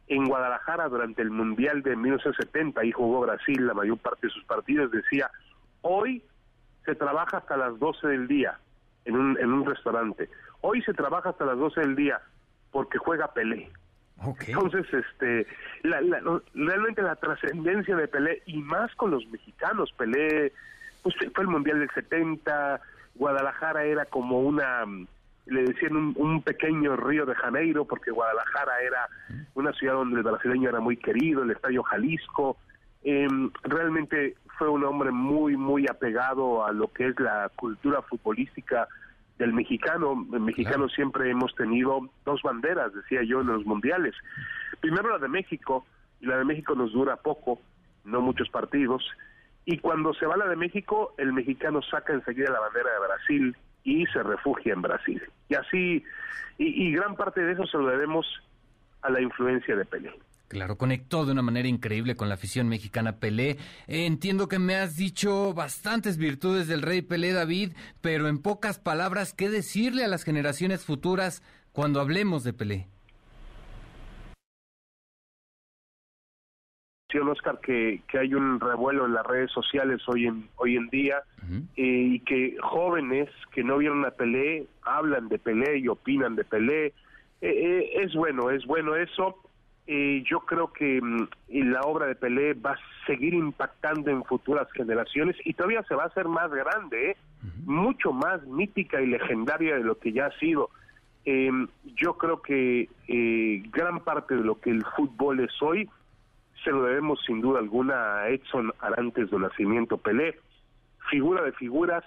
Speaker 16: En Guadalajara, durante el Mundial de 1970, ahí jugó Brasil la mayor parte de sus partidos, decía, hoy se trabaja hasta las 12 del día en un, en un restaurante. Hoy se trabaja hasta las 12 del día porque juega Pelé. Entonces, este, la, realmente la trascendencia de Pelé, y más con los mexicanos, Pelé, pues fue el Mundial del 70, Guadalajara era como una, le decían un, pequeño Río de Janeiro, porque Guadalajara era una ciudad donde el brasileño era muy querido, el Estadio Jalisco, eh, realmente fue un hombre muy, muy apegado a lo que es la cultura futbolística del mexicano. El mexicano siempre hemos tenido dos banderas, decía yo, en los mundiales. Primero la de México, y la de México nos dura poco, no muchos partidos. Y cuando se va la de México, el mexicano saca enseguida la bandera de Brasil y se refugia en Brasil. Y así, y, y gran parte de eso se lo debemos a la influencia de Pelé.
Speaker 2: Claro, conectó de una manera increíble con la afición mexicana Pelé. Eh, entiendo que me has dicho bastantes virtudes del rey Pelé David, pero en pocas palabras, ¿qué decirle a las generaciones futuras cuando hablemos de Pelé?
Speaker 16: Sí, Oscar, que, que hay un revuelo en las redes sociales hoy en hoy en día uh -huh. eh, y que jóvenes que no vieron a Pelé hablan de Pelé y opinan de Pelé. Eh, eh, es bueno, es bueno eso eh, yo creo que mm, la obra de Pelé va a seguir impactando en futuras generaciones y todavía se va a hacer más grande, ¿eh? uh -huh. mucho más mítica y legendaria de lo que ya ha sido. Eh, yo creo que eh, gran parte de lo que el fútbol es hoy se lo debemos sin duda alguna a Edson Arantes de Nacimiento Pelé, figura de figuras,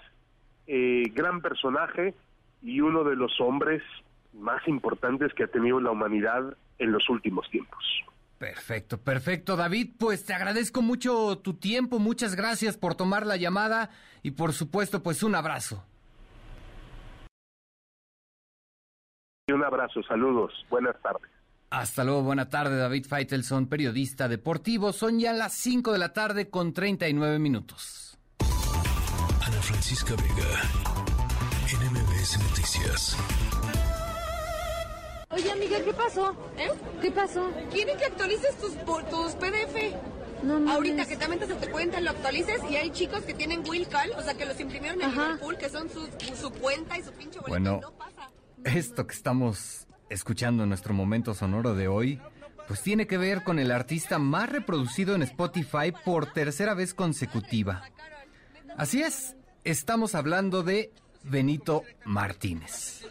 Speaker 16: eh, gran personaje y uno de los hombres más importantes que ha tenido la humanidad en los últimos tiempos.
Speaker 2: Perfecto, perfecto, David. Pues te agradezco mucho tu tiempo, muchas gracias por tomar la llamada y por supuesto, pues un abrazo.
Speaker 16: Un abrazo, saludos, buenas tardes.
Speaker 2: Hasta luego, buena tarde, David Feitelson, periodista deportivo. Son ya las 5 de la tarde con 39 minutos.
Speaker 1: Ana Francisca Vega, NMBS Noticias.
Speaker 17: Oye, amiga, ¿qué pasó? ¿Eh? ¿Qué pasó?
Speaker 18: Quieren que actualices tus, tus PDF.
Speaker 17: No mames.
Speaker 18: Ahorita que también te cuenta, lo actualices y hay chicos que tienen Will Call, o sea, que los imprimieron en
Speaker 17: Ajá.
Speaker 18: Liverpool, que son su, su cuenta y su pinche boleto.
Speaker 2: Bueno,
Speaker 18: no pasa.
Speaker 2: esto que estamos escuchando en nuestro momento sonoro de hoy, pues tiene que ver con el artista más reproducido en Spotify por tercera vez consecutiva. Así es, estamos hablando de Benito Martínez.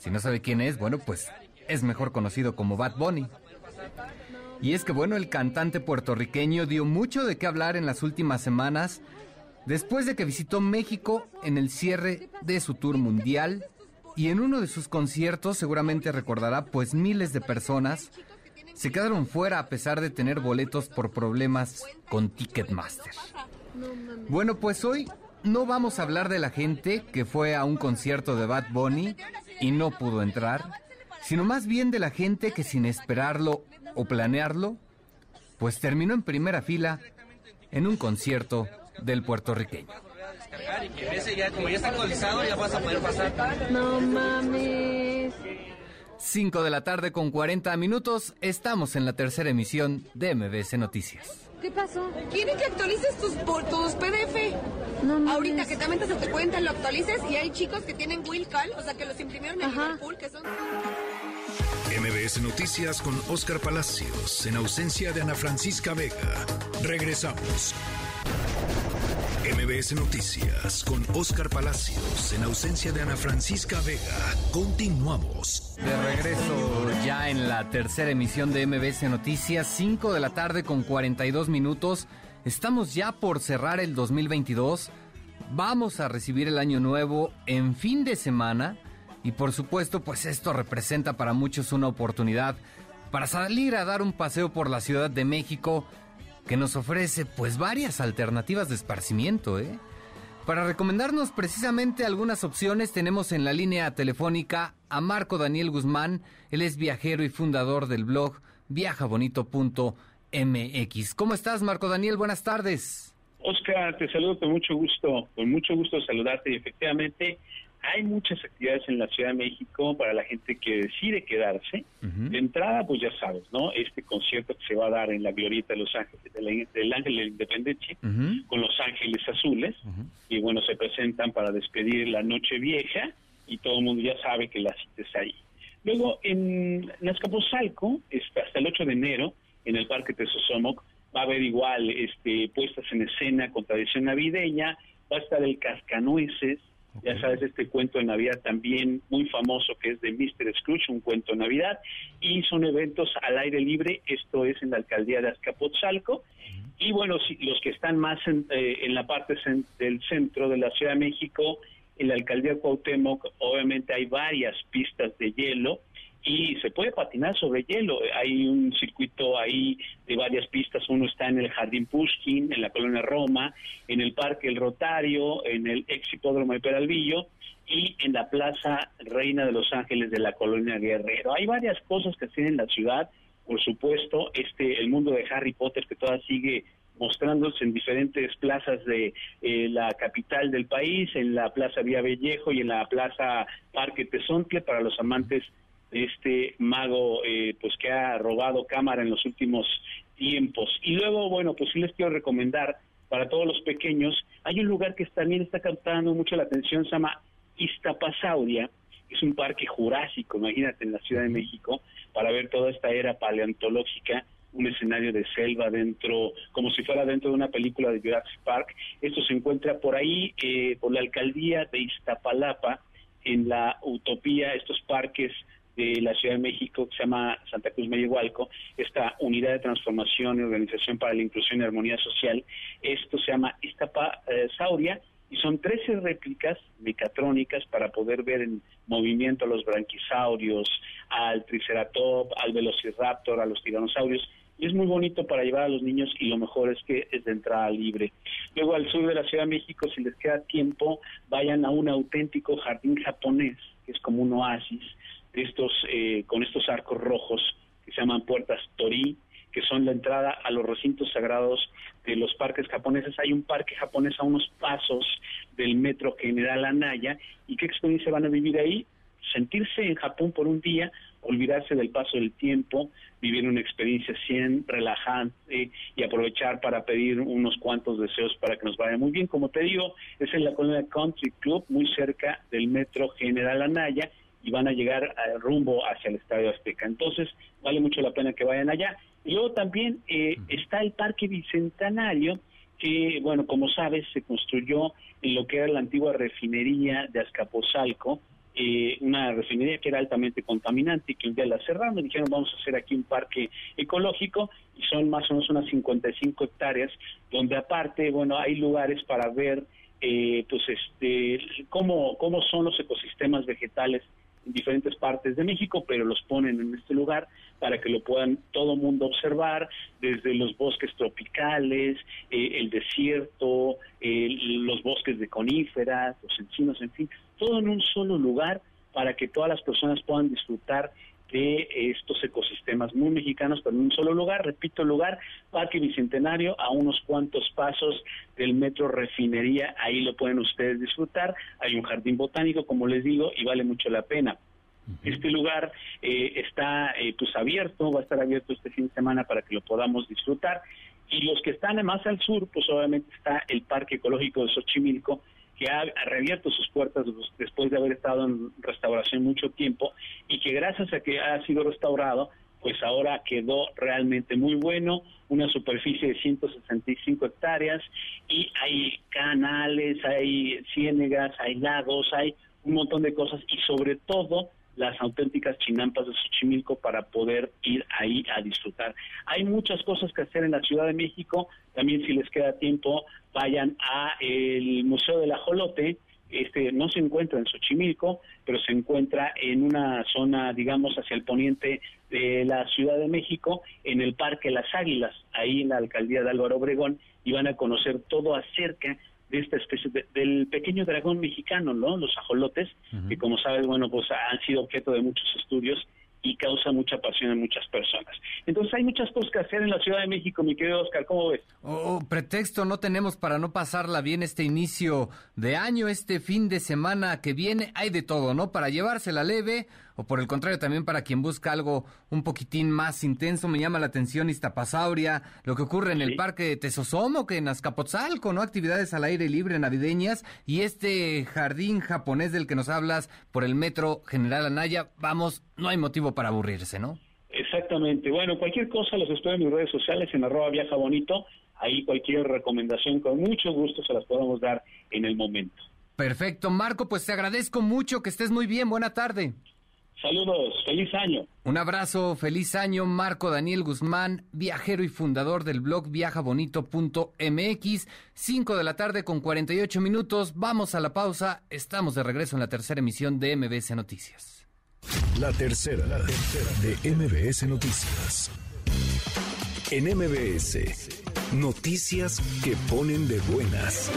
Speaker 2: Si no sabe quién es, bueno, pues es mejor conocido como Bad Bunny. Y es que, bueno, el cantante puertorriqueño dio mucho de qué hablar en las últimas semanas después de que visitó México en el cierre de su tour mundial y en uno de sus conciertos, seguramente recordará, pues miles de personas se quedaron fuera a pesar de tener boletos por problemas con Ticketmaster. Bueno, pues hoy no vamos a hablar de la gente que fue a un concierto de Bad Bunny y no pudo entrar, sino más bien de la gente que sin esperarlo o planearlo, pues terminó en primera fila en un concierto del puertorriqueño.
Speaker 19: y que ese ya, como ya está actualizado, ya vas a poder pasar.
Speaker 17: No mames.
Speaker 2: 5 de la tarde con 40 minutos, estamos en la tercera emisión de MBS Noticias.
Speaker 17: ¿Qué pasó?
Speaker 18: Quieren que actualices tus, tus PDF.
Speaker 17: No.
Speaker 18: Ahorita que también te cuenta, lo actualices y hay chicos que tienen Will Call, o sea, que los imprimieron en. Liverpool, que son...
Speaker 1: MBS Noticias con Oscar Palacios, en ausencia de Ana Francisca Vega. Regresamos. MBS Noticias con Oscar Palacios, en ausencia de Ana Francisca Vega. Continuamos.
Speaker 2: De regreso ya en la tercera emisión de MBS Noticias, 5 de la tarde con 42 minutos. Estamos ya por cerrar el 2022. Vamos a recibir el año nuevo en fin de semana. Y por supuesto, pues esto representa para muchos una oportunidad para salir a dar un paseo por la Ciudad de México que nos ofrece pues varias alternativas de esparcimiento, ¿eh? Para recomendarnos precisamente algunas opciones tenemos en la línea telefónica a Marco Daniel Guzmán, él es viajero y fundador del blog viajabonito.mx. ¿Cómo estás Marco Daniel? Buenas tardes.
Speaker 20: Oscar, te saludo con mucho gusto, con mucho gusto saludarte y efectivamente hay muchas actividades en la Ciudad de México para la gente que decide quedarse. De entrada, pues ya sabes, ¿no? Este concierto que se va a dar en la Glorieta de Los Ángeles, de la- del Ángel de la Independencia, con Los Ángeles Azules, y bueno, se presentan para despedir la Noche Vieja, y todo el mundo ya sabe que la cita es ahí. Luego, en Azcapotzalco, este, hasta el 8 de enero, en el Parque Tesosomoc, va a haber igual este, puestas en escena con tradición navideña, va a estar el Cascanueces, ya sabes, este cuento de Navidad también muy famoso que es de Mr. Scrooge, un cuento de Navidad, y son eventos al aire libre, esto es en la alcaldía de Azcapotzalco, y bueno, si- los que están más en, eh, en la parte del centro de la Ciudad de México, en la alcaldía de Cuauhtémoc, obviamente hay varias pistas de hielo y se puede patinar sobre hielo. Hay un circuito ahí de varias pistas. Uno está en el Jardín Pushkin, en la colonia Roma, en el Parque El Rotario, en el ex hipódromo de Peralvillo y en la Plaza Reina de los Ángeles de la colonia Guerrero. Hay varias cosas que hacen en la ciudad. Por supuesto, este el mundo de Harry Potter que todavía sigue mostrándose en diferentes plazas de eh, la capital del país, en la Plaza Vía Vallejo y en la Plaza Parque Tezontle para los amantes este mago eh, pues que ha robado cámara en los últimos tiempos. Y luego, bueno, pues sí les quiero recomendar para todos los pequeños, hay un lugar que también está captando mucho la atención, se llama Iztapasauria, es un parque jurásico, imagínate, en la Ciudad de México, para ver toda esta era paleontológica, un escenario de selva dentro, como si fuera dentro de una película de Jurassic Park. Esto se encuentra por ahí, eh, por la alcaldía de Iztapalapa, en la Utopía, estos parques de la Ciudad de México que se llama Santa Cruz Mellehualco, esta unidad de transformación y organización para la inclusión y armonía social. Esto se llama Iztapasauria y son 13 réplicas mecatrónicas para poder ver en movimiento a los branquisaurios, al triceratop, al velociraptor, a los tiranosaurios. Y es muy bonito para llevar a los niños y lo mejor es que es de entrada libre. Luego al sur de la Ciudad de México, si les queda tiempo, vayan a un auténtico jardín japonés, que es como un oasis, estos, eh, con estos arcos rojos que se llaman puertas Tori, que son la entrada a los recintos sagrados de los parques japoneses. Hay un parque japonés a unos pasos del metro General Anaya. ¿Y qué experiencia van a vivir ahí? Sentirse en Japón por un día, olvidarse del paso del tiempo, vivir una experiencia 100 relajante y aprovechar para pedir unos cuantos deseos para que nos vaya muy bien. Como te digo, es en la colonia Country Club, muy cerca del metro General Anaya y van a llegar a rumbo hacia el Estadio Azteca. Entonces, vale mucho la pena que vayan allá. Y luego también eh, está el Parque Bicentenario, que, bueno, como sabes, se construyó en lo que era la antigua refinería de Azcapotzalco, eh, una refinería que era altamente contaminante y que un día la cerraron y dijeron vamos a hacer aquí un parque ecológico y son más o menos unas 55 hectáreas donde aparte, bueno, hay lugares para ver eh, pues este cómo, cómo son los ecosistemas vegetales diferentes partes de México, pero los ponen en este lugar para que lo puedan todo mundo observar, desde los bosques tropicales, eh, el desierto, eh, los bosques de coníferas, los encinos, en fin, todo en un solo lugar para que todas las personas puedan disfrutar de estos ecosistemas muy mexicanos, pero en un solo lugar, repito lugar, Parque Bicentenario, a unos cuantos pasos del metro Refinería, ahí lo pueden ustedes disfrutar, hay un jardín botánico, como les digo, y vale mucho la pena. Este lugar eh, está eh, pues abierto, va a estar abierto este fin de semana para que lo podamos disfrutar. Y los que están más al sur, pues obviamente está el Parque Ecológico de Xochimilco, que ha reabierto sus puertas después de haber estado en restauración mucho tiempo y que gracias a que ha sido restaurado, pues ahora quedó realmente muy bueno, una superficie de 165 hectáreas y hay canales, hay ciénegas, hay lagos, hay un montón de cosas y sobre todo las auténticas chinampas de Xochimilco para poder ir ahí a disfrutar. Hay muchas cosas que hacer en la Ciudad de México, también si les queda tiempo, vayan a el Museo del Ajolote, este no se encuentra en Xochimilco, pero se encuentra en una zona, digamos, hacia el poniente de la Ciudad de México, en el Parque Las Águilas, ahí en la alcaldía de Álvaro Obregón, y van a conocer todo acerca de esta especie de- del pequeño dragón mexicano, ¿no? Los ajolotes, que como sabes, bueno, pues han sido objeto de muchos estudios y causa mucha pasión en muchas personas. Entonces hay muchas cosas que hacer en la Ciudad de México, mi querido Oscar, ¿cómo ves?
Speaker 2: Oh, pretexto no tenemos para no pasarla bien este inicio de año, este fin de semana que viene, hay de todo, ¿no? Para llevársela leve o por el contrario también para quien busca algo un poquitín más intenso, me llama la atención Iztapasauria, lo que ocurre en el parque de Tesosomo, que en Azcapotzalco, ¿no? Actividades al aire libre navideñas y este jardín japonés del que nos hablas por el metro General Anaya, vamos, no hay motivo para aburrirse, ¿no?
Speaker 20: Exactamente. Bueno, cualquier cosa los espero en mis redes sociales, en arroba viaja bonito. Ahí cualquier recomendación con mucho gusto se las podemos dar en el momento.
Speaker 2: Perfecto, Marco, pues te agradezco mucho, que estés muy bien, buena tarde.
Speaker 20: Saludos, feliz año.
Speaker 2: Un abrazo, feliz año, Marco Daniel Guzmán, viajero y fundador del blog viajabonito.mx. 5 de la tarde con 48 minutos. Vamos a la pausa. Estamos de regreso en la tercera emisión de MBS Noticias.
Speaker 1: La tercera, la tercera de MBS Noticias. En MBS, noticias que ponen de buenas.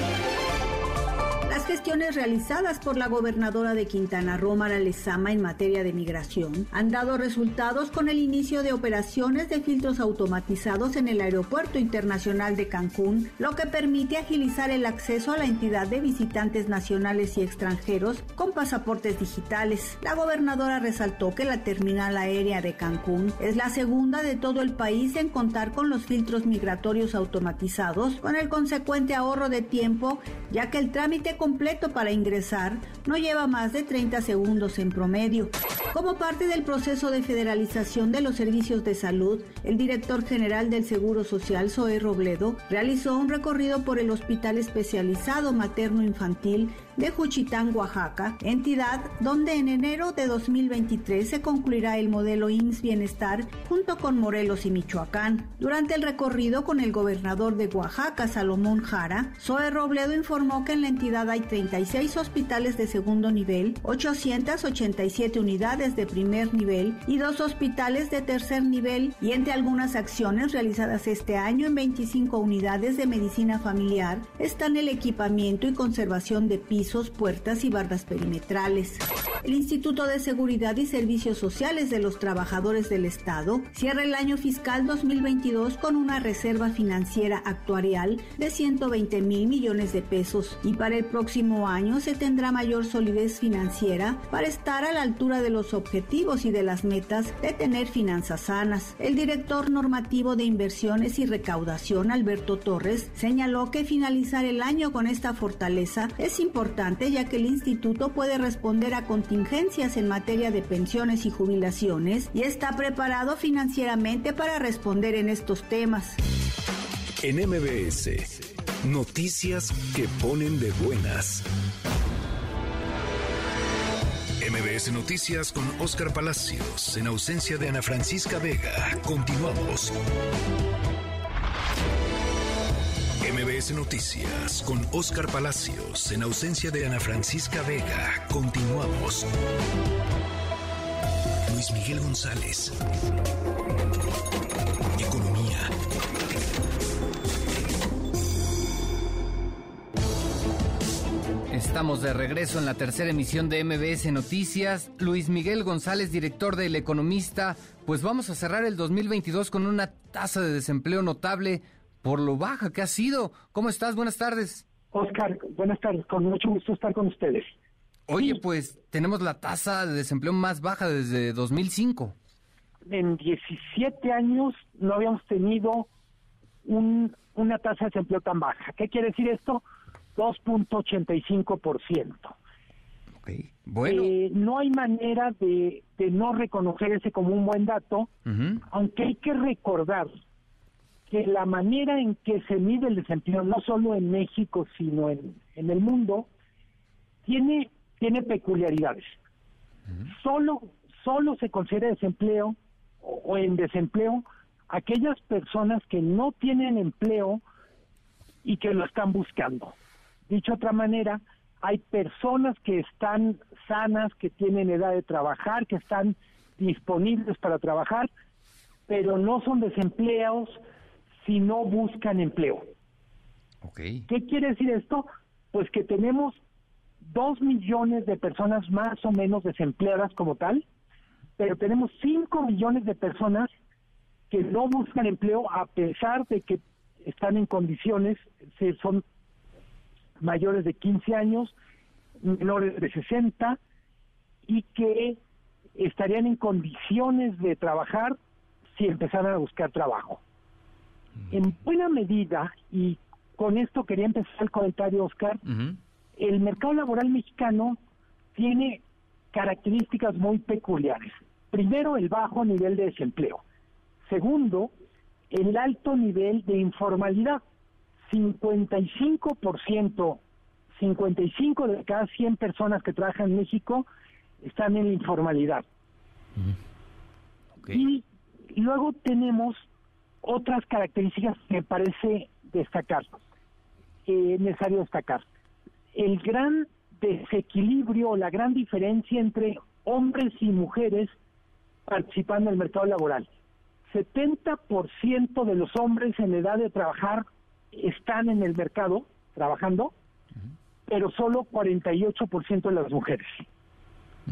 Speaker 21: Las gestiones realizadas por la gobernadora de Quintana Roo, Mara Lezama, en materia de migración han dado resultados con el inicio de operaciones de filtros automatizados en el Aeropuerto Internacional de Cancún, lo que permite agilizar el acceso a la entidad de visitantes nacionales y extranjeros con pasaportes digitales. La gobernadora resaltó que la terminal aérea de Cancún es la segunda de todo el país en contar con los filtros migratorios automatizados, con el consecuente ahorro de tiempo, ya que el trámite completo para ingresar no lleva más de 30 segundos en promedio. Como parte del proceso de federalización de los servicios de salud, el director general del Seguro Social, Zoe Robledo, realizó un recorrido por el Hospital Especializado Materno Infantil de Juchitán, Oaxaca, entidad donde en enero de 2023 se concluirá el modelo IMSS Bienestar junto con Morelos y Michoacán. Durante el recorrido con el gobernador de Oaxaca, Salomón Jara, Zoe Robledo informó que en la entidad hay 36 hospitales de segundo nivel, 887 unidades de primer nivel y dos hospitales de tercer nivel y entre algunas acciones realizadas este año en 25 unidades de medicina familiar están el equipamiento y conservación de pisos puertas y barras perimetrales. El Instituto de Seguridad y Servicios Sociales de los Trabajadores del Estado cierra el año fiscal 2022 con una reserva financiera actuarial de 120 mil millones de pesos y para el próximo año se tendrá mayor solidez financiera para estar a la altura de los objetivos y de las metas de tener finanzas sanas. El director normativo de inversiones y recaudación, Alberto Torres, señaló que finalizar el año con esta fortaleza es importante ya que el instituto puede responder a contingencias en materia de pensiones y jubilaciones y está preparado financieramente para responder en estos temas.
Speaker 1: En MBS, noticias que ponen de buenas. MBS Noticias con Oscar Palacios, en ausencia de Ana Francisca Vega. Continuamos. MBS Noticias con Oscar Palacios en ausencia de Ana Francisca Vega. Continuamos. Luis Miguel González. Economía.
Speaker 2: Estamos de regreso en la tercera emisión de MBS Noticias. Luis Miguel González, director del Economista. Pues vamos a cerrar el 2022 con una tasa de desempleo notable por lo baja que ha sido. ¿Cómo estás? Buenas tardes.
Speaker 22: Oscar, buenas tardes. Con mucho gusto estar con ustedes.
Speaker 2: Oye, pues tenemos la tasa de desempleo más baja desde 2005.
Speaker 22: En 17 años no habíamos tenido un, una tasa de desempleo tan baja. ¿Qué quiere decir esto? 2.85%.
Speaker 2: Okay. Bueno.
Speaker 22: Eh, no hay manera de, de, no reconocer ese como un buen dato, aunque hay que recordar que la manera en que se mide el desempleo, no solo en México, sino en, en el mundo, tiene, tiene peculiaridades. Solo, solo se considera desempleo o, o, en desempleo aquellas personas que no tienen empleo y que lo están buscando. Dicho de otra manera, hay personas que están sanas, que tienen edad de trabajar, que están disponibles para trabajar, pero no son desempleados, si no buscan empleo.
Speaker 2: Okay.
Speaker 22: ¿Qué quiere decir esto? Pues que tenemos dos millones de personas más o menos desempleadas como tal, pero tenemos 5 millones de personas que no buscan empleo a pesar de que están en condiciones, si son mayores de 15 años, menores de 60 y que estarían en condiciones de trabajar si empezaran a buscar trabajo. En buena medida, y con esto quería empezar el comentario, Oscar, el mercado laboral mexicano tiene características muy peculiares. Primero, el bajo nivel de desempleo. Segundo, el alto nivel de informalidad. 55%, 55 de cada 100 personas que trabajan en México están en la informalidad. Y luego tenemos otras características que me parece destacar, eh, necesario destacar. El gran desequilibrio, la gran diferencia entre hombres y mujeres participando en el mercado laboral. 70% de los hombres en edad de trabajar están en el mercado trabajando, pero solo 48% de las mujeres.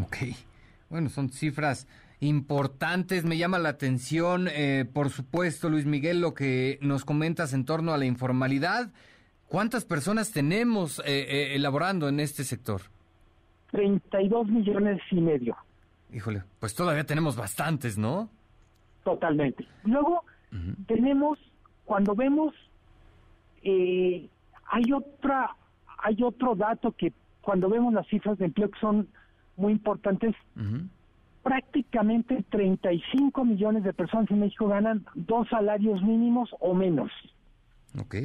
Speaker 2: Ok. Bueno, son cifras importantes. Me llama la atención, eh, por supuesto, Luis Miguel, lo que nos comentas en torno a la informalidad. ¿Cuántas personas tenemos eh, eh, elaborando en este sector?
Speaker 22: 32 millones y medio.
Speaker 2: Híjole, pues todavía tenemos bastantes, ¿no?
Speaker 22: Totalmente. Luego tenemos, cuando vemos, eh, hay otra, hay otro dato que cuando vemos las cifras de empleo que son muy importantes, prácticamente 35 millones de personas en México ganan dos salarios mínimos o menos.
Speaker 2: Ok.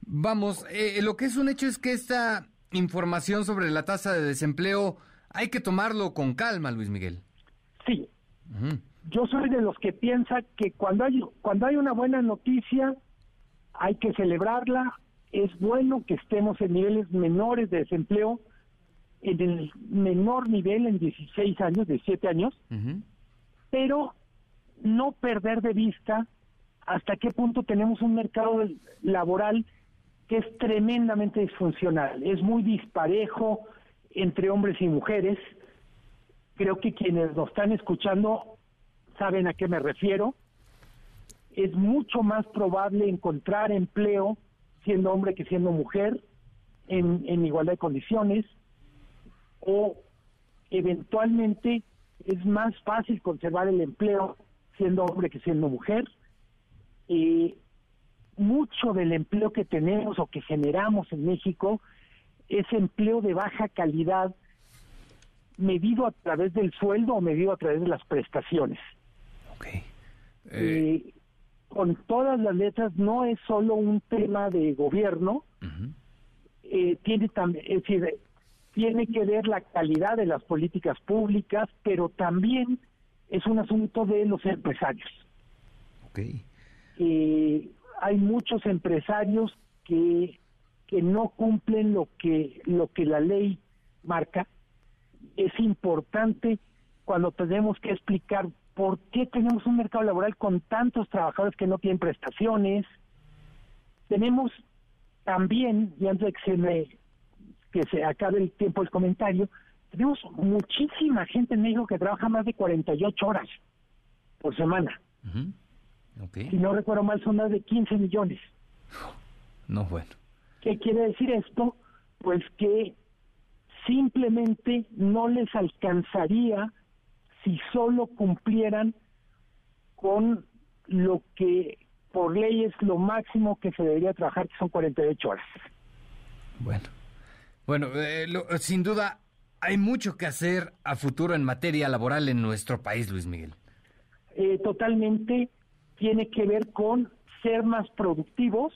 Speaker 2: Vamos, eh, lo que es un hecho es que esta información sobre la tasa de desempleo hay que tomarlo con calma, Luis Miguel.
Speaker 22: Sí. Yo soy de los que piensa que cuando hay cuando hay una buena noticia hay que celebrarla. Es bueno que estemos en niveles menores de desempleo, en el menor nivel en 16 años, 17 años, pero no perder de vista hasta qué punto tenemos un mercado laboral que es tremendamente disfuncional, es muy disparejo entre hombres y mujeres. Creo que quienes nos están escuchando saben a qué me refiero. Es mucho más probable encontrar empleo siendo hombre que siendo mujer en, en igualdad de condiciones o eventualmente es más fácil conservar el empleo siendo hombre que siendo mujer. y mucho del empleo que tenemos o que generamos en México es empleo de baja calidad medido a través del sueldo o medido a través de las prestaciones. Eh, con todas las letras no es solo un tema de gobierno, eh, tiene también, es decir, tiene que ver la calidad de las políticas públicas, pero también es un asunto de los empresarios. Eh, hay muchos empresarios que que no cumplen lo que lo que la ley marca. Es importante cuando tenemos que explicar por qué tenemos un mercado laboral con tantos trabajadores que no tienen prestaciones. Tenemos también y antes de que se me que se acabe el tiempo del comentario. Tenemos muchísima gente en México que trabaja más de 48 horas por semana. Si no recuerdo mal son más de 15 millones.
Speaker 2: No bueno.
Speaker 22: ¿Qué quiere decir esto? Pues que simplemente no les alcanzaría si solo cumplieran con lo que por ley es lo máximo que se debería trabajar, que son 48 horas.
Speaker 2: Bueno, bueno, eh, sin duda hay mucho que hacer a futuro en materia laboral en nuestro país, Luis Miguel.
Speaker 22: Eh, totalmente tiene que ver con ser más productivos,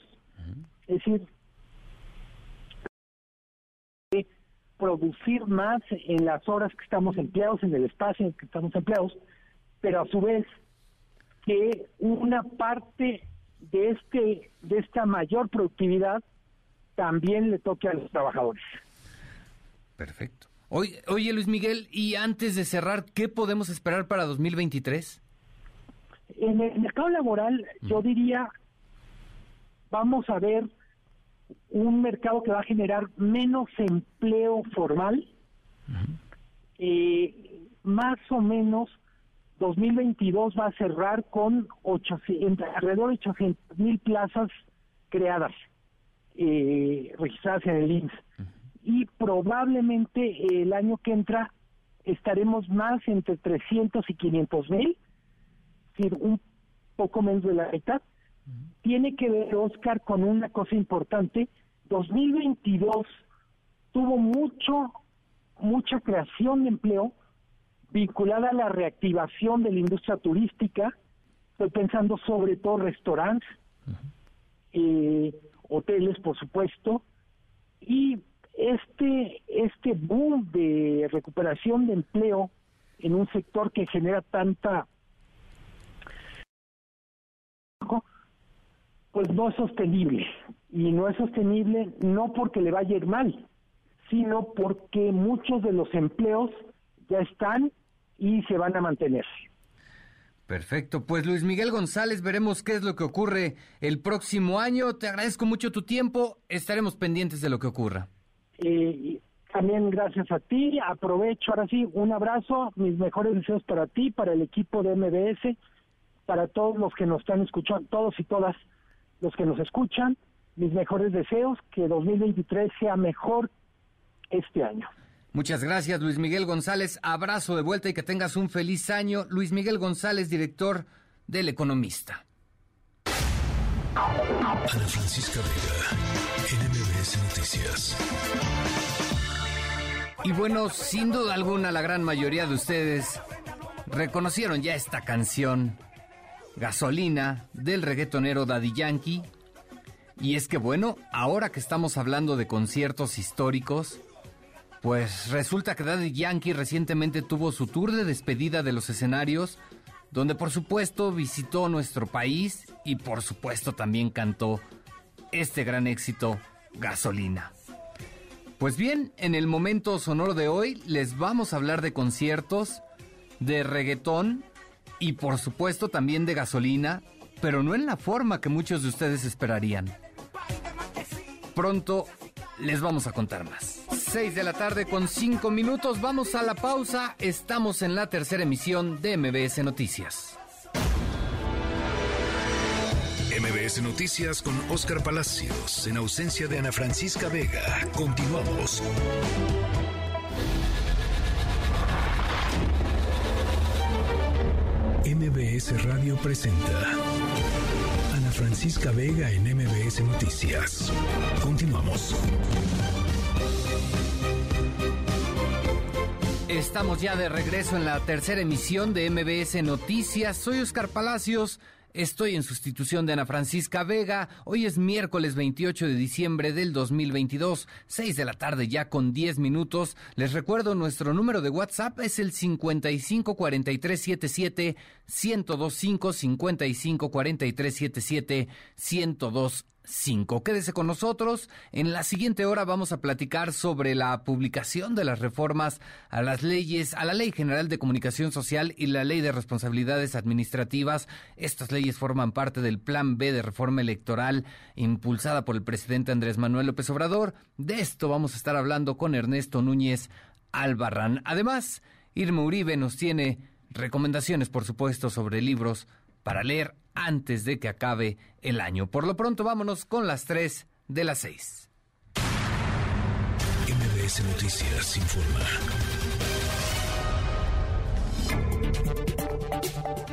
Speaker 22: es decir, producir más en las horas que estamos empleados, en el espacio en que estamos empleados, pero a su vez que una parte de este de esta mayor productividad también le toque a los trabajadores.
Speaker 2: Perfecto. Oye, oye Luis Miguel, y antes de cerrar, ¿qué podemos esperar para 2023?
Speaker 22: En el mercado laboral, yo diría, vamos a ver un mercado que va a generar menos empleo formal, eh, más o menos 2022 va a cerrar con 800, alrededor de 800 mil plazas creadas, eh, registradas en el IMSS. Y probablemente el año que entra estaremos más entre 300 y 500 mil, es decir, un poco menos de la mitad. Tiene que ver, Oscar, con una cosa importante. 2022 tuvo mucho, mucha creación de empleo vinculada a la reactivación de la industria turística. Estoy pensando sobre todo restaurantes, eh, hoteles, por supuesto, y este este boom de recuperación de empleo en un sector que genera tanta pues no es sostenible y no es sostenible no porque le vaya a ir mal sino porque muchos de los empleos ya están y se van a mantener.
Speaker 2: Perfecto, pues Luis Miguel González, veremos qué es lo que ocurre el próximo año. Te agradezco mucho tu tiempo, estaremos pendientes de lo que ocurra.
Speaker 22: Eh, también gracias a ti, aprovecho ahora sí, un abrazo, mis mejores deseos para ti, para el equipo de MBS, para todos los que nos están escuchando, todos y todas los que nos escuchan, mis mejores deseos, que 2023 sea mejor este año.
Speaker 2: Muchas gracias, Luis Miguel González. Abrazo de vuelta y que tengas un feliz año. Luis Miguel González, director del Economista.
Speaker 1: Ana Francisca Vega, NMBS Noticias.
Speaker 2: Y bueno, sin duda alguna, la gran mayoría de ustedes reconocieron ya esta canción, Gasolina, del reggaetonero Daddy Yankee. Y es que bueno, ahora que estamos hablando de conciertos históricos, pues resulta que Daddy Yankee recientemente tuvo su tour de despedida de los escenarios, donde por supuesto visitó nuestro país y por supuesto también cantó este gran éxito, Gasolina. Pues bien, en el momento sonoro de hoy les vamos a hablar de conciertos, de reggaetón y por supuesto también de gasolina, pero no en la forma que muchos de ustedes esperarían. Pronto les vamos a contar más. 6 de la tarde con 5 minutos. Vamos a la pausa. Estamos en la tercera emisión de MBS Noticias.
Speaker 1: MBS Noticias con Oscar Palacios, en ausencia de Ana Francisca Vega. Continuamos. MBS Radio presenta Ana Francisca Vega en MBS Noticias. Continuamos.
Speaker 2: Estamos ya de regreso en la tercera emisión de MBS Noticias. Soy Oscar Palacios. Estoy en sustitución de Ana Francisca Vega. Hoy es miércoles 28 de diciembre del 2022, 6 de la tarde ya con 10 minutos. Les recuerdo nuestro número de WhatsApp es el 554377 1025 554377 1025 5. Quédese con nosotros. En la siguiente hora vamos a platicar sobre la publicación de las reformas a las leyes, a la Ley General de Comunicación Social y la Ley de Responsabilidades Administrativas. Estas leyes forman parte del Plan B de reforma electoral impulsada por el presidente Andrés Manuel López Obrador. De esto vamos a estar hablando con Ernesto Núñez Albarrán. Además, Irma Uribe nos tiene recomendaciones, por supuesto, sobre libros para leer antes de que acabe el año. Por lo pronto, vámonos con las 3 de las 6.
Speaker 1: MBS Noticias informa.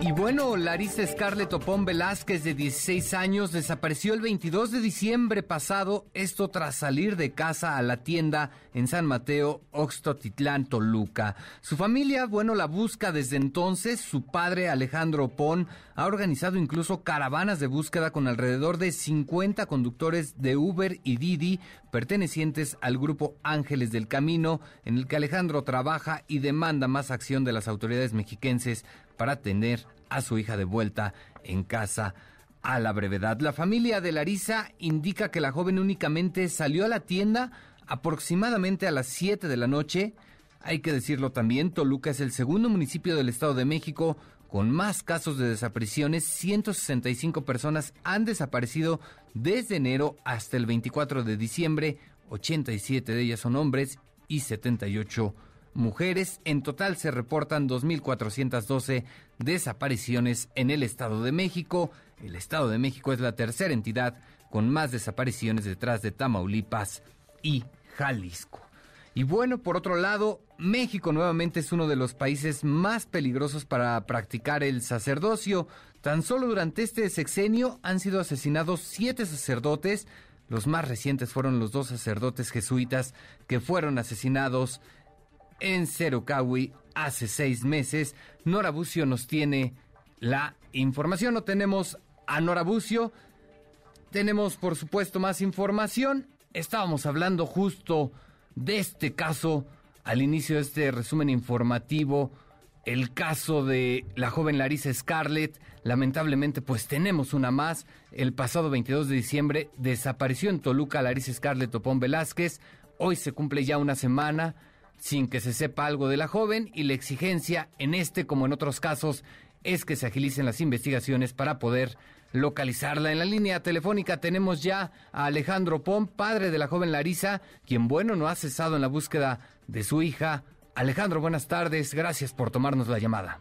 Speaker 2: Y bueno, Larissa Scarlett Topón Velázquez, de 16 años, desapareció el 22 de diciembre pasado, esto tras salir de casa a la tienda en San Mateo, Oxtotitlán, Toluca. Su familia, bueno, la busca desde entonces. Su padre, Alejandro Opón, ha organizado incluso caravanas de búsqueda con alrededor de 50 conductores de Uber y Didi, pertenecientes al grupo Ángeles del Camino, en el que Alejandro trabaja y demanda más acción de las autoridades mexiquenses para tener a su hija de vuelta en casa a la brevedad. La familia de Larisa indica que la joven únicamente salió a la tienda aproximadamente a las 7 de la noche. Hay que decirlo también, Toluca es el segundo municipio del Estado de México con más casos de desapariciones. 165 personas han desaparecido desde enero hasta el 24 de diciembre. 87 de ellas son hombres y 78 mujeres. En total se reportan 2.412 desapariciones en el Estado de México. El Estado de México es la tercera entidad con más desapariciones detrás de Tamaulipas y Jalisco. Y bueno, por otro lado, México nuevamente es uno de los países más peligrosos para practicar el sacerdocio. Tan solo durante este sexenio han sido asesinados siete sacerdotes. Los más recientes fueron los dos sacerdotes jesuitas que fueron asesinados en Cerocahui hace seis meses. Nora Bucio nos tiene la información. No tenemos a Nora Bucio. Tenemos, por supuesto, más información. Estábamos hablando justo de este caso al inicio de este resumen informativo. El caso de la joven Larissa Scarlett, lamentablemente pues tenemos una más. El pasado 22 de diciembre desapareció en Toluca Larissa Scarlett Topón Velázquez. Hoy se cumple ya una semana sin que se sepa algo de la joven y la exigencia en este como en otros casos es que se agilicen las investigaciones para poder localizarla. En la línea telefónica tenemos ya a Alejandro Pom, padre de la joven Larisa, quien, bueno, no ha cesado en la búsqueda de su hija. Alejandro, buenas tardes. Gracias por tomarnos la llamada.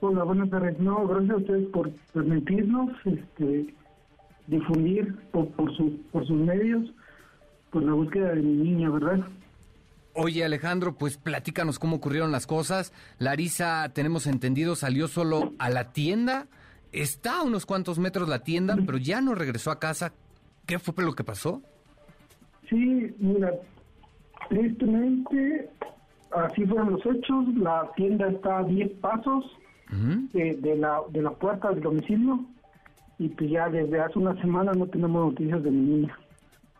Speaker 23: Hola, buenas tardes. No, gracias a ustedes por permitirnos este, difundir por, por, su, por sus medios por la búsqueda de mi niña, ¿verdad?
Speaker 2: Oye Alejandro, pues platícanos cómo ocurrieron las cosas. Larisa, tenemos entendido, salió solo a la tienda. Está a unos cuantos metros la tienda, pero ya no regresó a casa. ¿Qué fue lo que pasó?
Speaker 23: Sí, mira, tristemente así fueron los hechos. La tienda está a 10 pasos de, de la, de la puerta del domicilio y pues ya desde hace una semana no tenemos noticias de mi niña.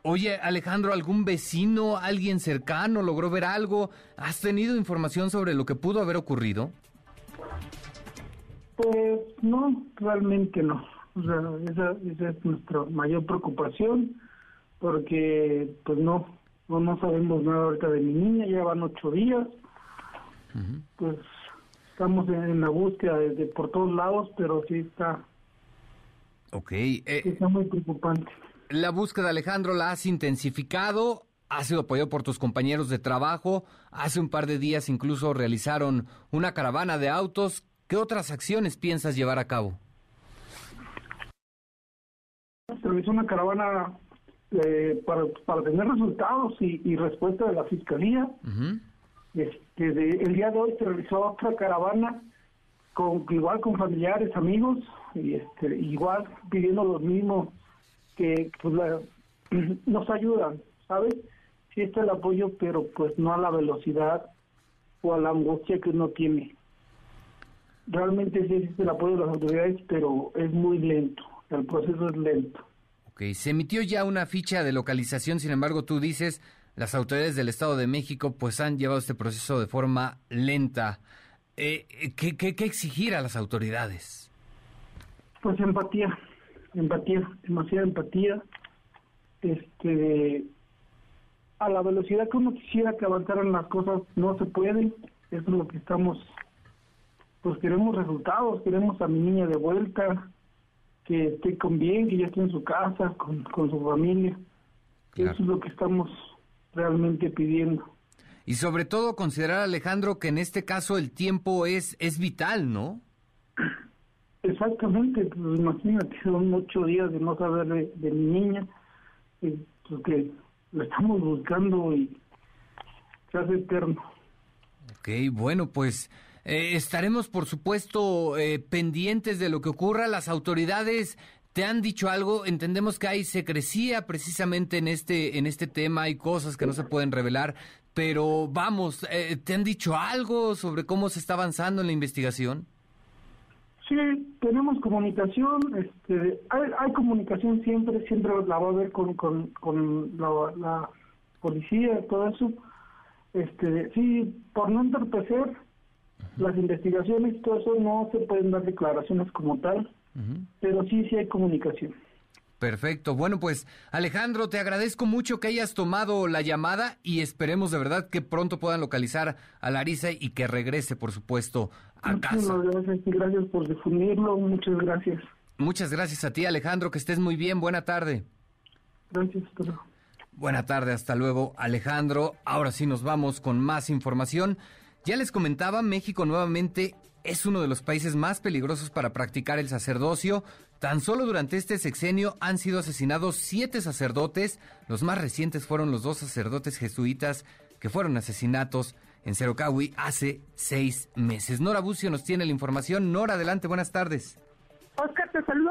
Speaker 2: Oye, Alejandro, ¿algún vecino, alguien cercano logró ver algo? ¿Has tenido información sobre lo que pudo haber ocurrido?
Speaker 23: Pues no, realmente no. O sea, esa, esa es nuestra mayor preocupación porque pues no, no, no sabemos nada ahorita de mi niña, ya van ocho días. Pues estamos en, la búsqueda de, por todos lados, pero sí está,
Speaker 2: Ok. eh,
Speaker 23: está muy preocupante.
Speaker 2: La búsqueda, Alejandro, la has intensificado. Ha sido apoyado por tus compañeros de trabajo. Hace un par de días incluso realizaron una caravana de autos. ¿Qué otras acciones piensas llevar a cabo?
Speaker 23: Se realizó una caravana eh, para, para tener resultados y, y respuesta de la fiscalía. Este, de- el día de hoy se realizó otra caravana con igual con familiares, amigos y este, igual pidiendo lo mismo que pues, la- nos ayudan, ¿sabes? Sí está el apoyo, pero pues no a la velocidad o a la angustia que uno tiene. Realmente sí existe el apoyo de las autoridades, pero es muy lento, el proceso es lento.
Speaker 2: Ok, se emitió ya una ficha de localización, sin embargo, tú dices, las autoridades del Estado de México pues han llevado este proceso de forma lenta. Eh, eh, ¿qué, qué, qué exigir a las autoridades?
Speaker 23: Pues empatía, empatía, demasiada empatía. Este, a la velocidad que uno quisiera que avanzaran las cosas, no se puede. Eso es lo que estamos, pues queremos resultados, queremos a mi niña de vuelta, que esté con bien, que ya esté en su casa, con, con su familia. Eso es lo que estamos realmente pidiendo.
Speaker 2: Y sobre todo considerar, Alejandro, que en este caso el tiempo es, es vital, ¿no?
Speaker 23: Exactamente, pues imagínate, son ocho días de no saber de, mi niña, eh, pues que lo estamos buscando y se hace eterno.
Speaker 2: Ok, bueno, pues eh, estaremos, por supuesto, eh, pendientes de lo que ocurra. Las autoridades te han dicho algo. Entendemos que hay secrecía precisamente en este en este tema. Hay cosas que no se pueden revelar. Pero vamos, eh, ¿te han dicho algo sobre cómo se está avanzando en la investigación?
Speaker 23: Sí, tenemos comunicación, este, hay, hay comunicación siempre, siempre la va a haber con, con, con la, la policía, todo eso. Este, sí, por no entorpecer las investigaciones, todo eso no se pueden dar declaraciones como tal, pero sí, sí hay comunicación.
Speaker 2: Perfecto. Bueno, pues Alejandro, te agradezco mucho que hayas tomado la llamada y esperemos de verdad que pronto puedan localizar a Larisa y que regrese, por supuesto, a casa.
Speaker 23: Muchísimas gracias, y gracias por difundirlo, muchas gracias.
Speaker 2: Muchas gracias a ti, Alejandro, que estés muy bien. Buena tarde.
Speaker 23: Gracias.
Speaker 2: Buena tarde, hasta luego Alejandro. Ahora sí nos vamos con más información. Ya les comentaba, México nuevamente es uno de los países más peligrosos para practicar el sacerdocio. Tan solo durante este sexenio han sido asesinados siete sacerdotes. Los más recientes fueron los dos sacerdotes jesuitas que fueron asesinatos en Cerocahui hace seis meses. Nora Bucio nos tiene la información. Nora, adelante, buenas tardes.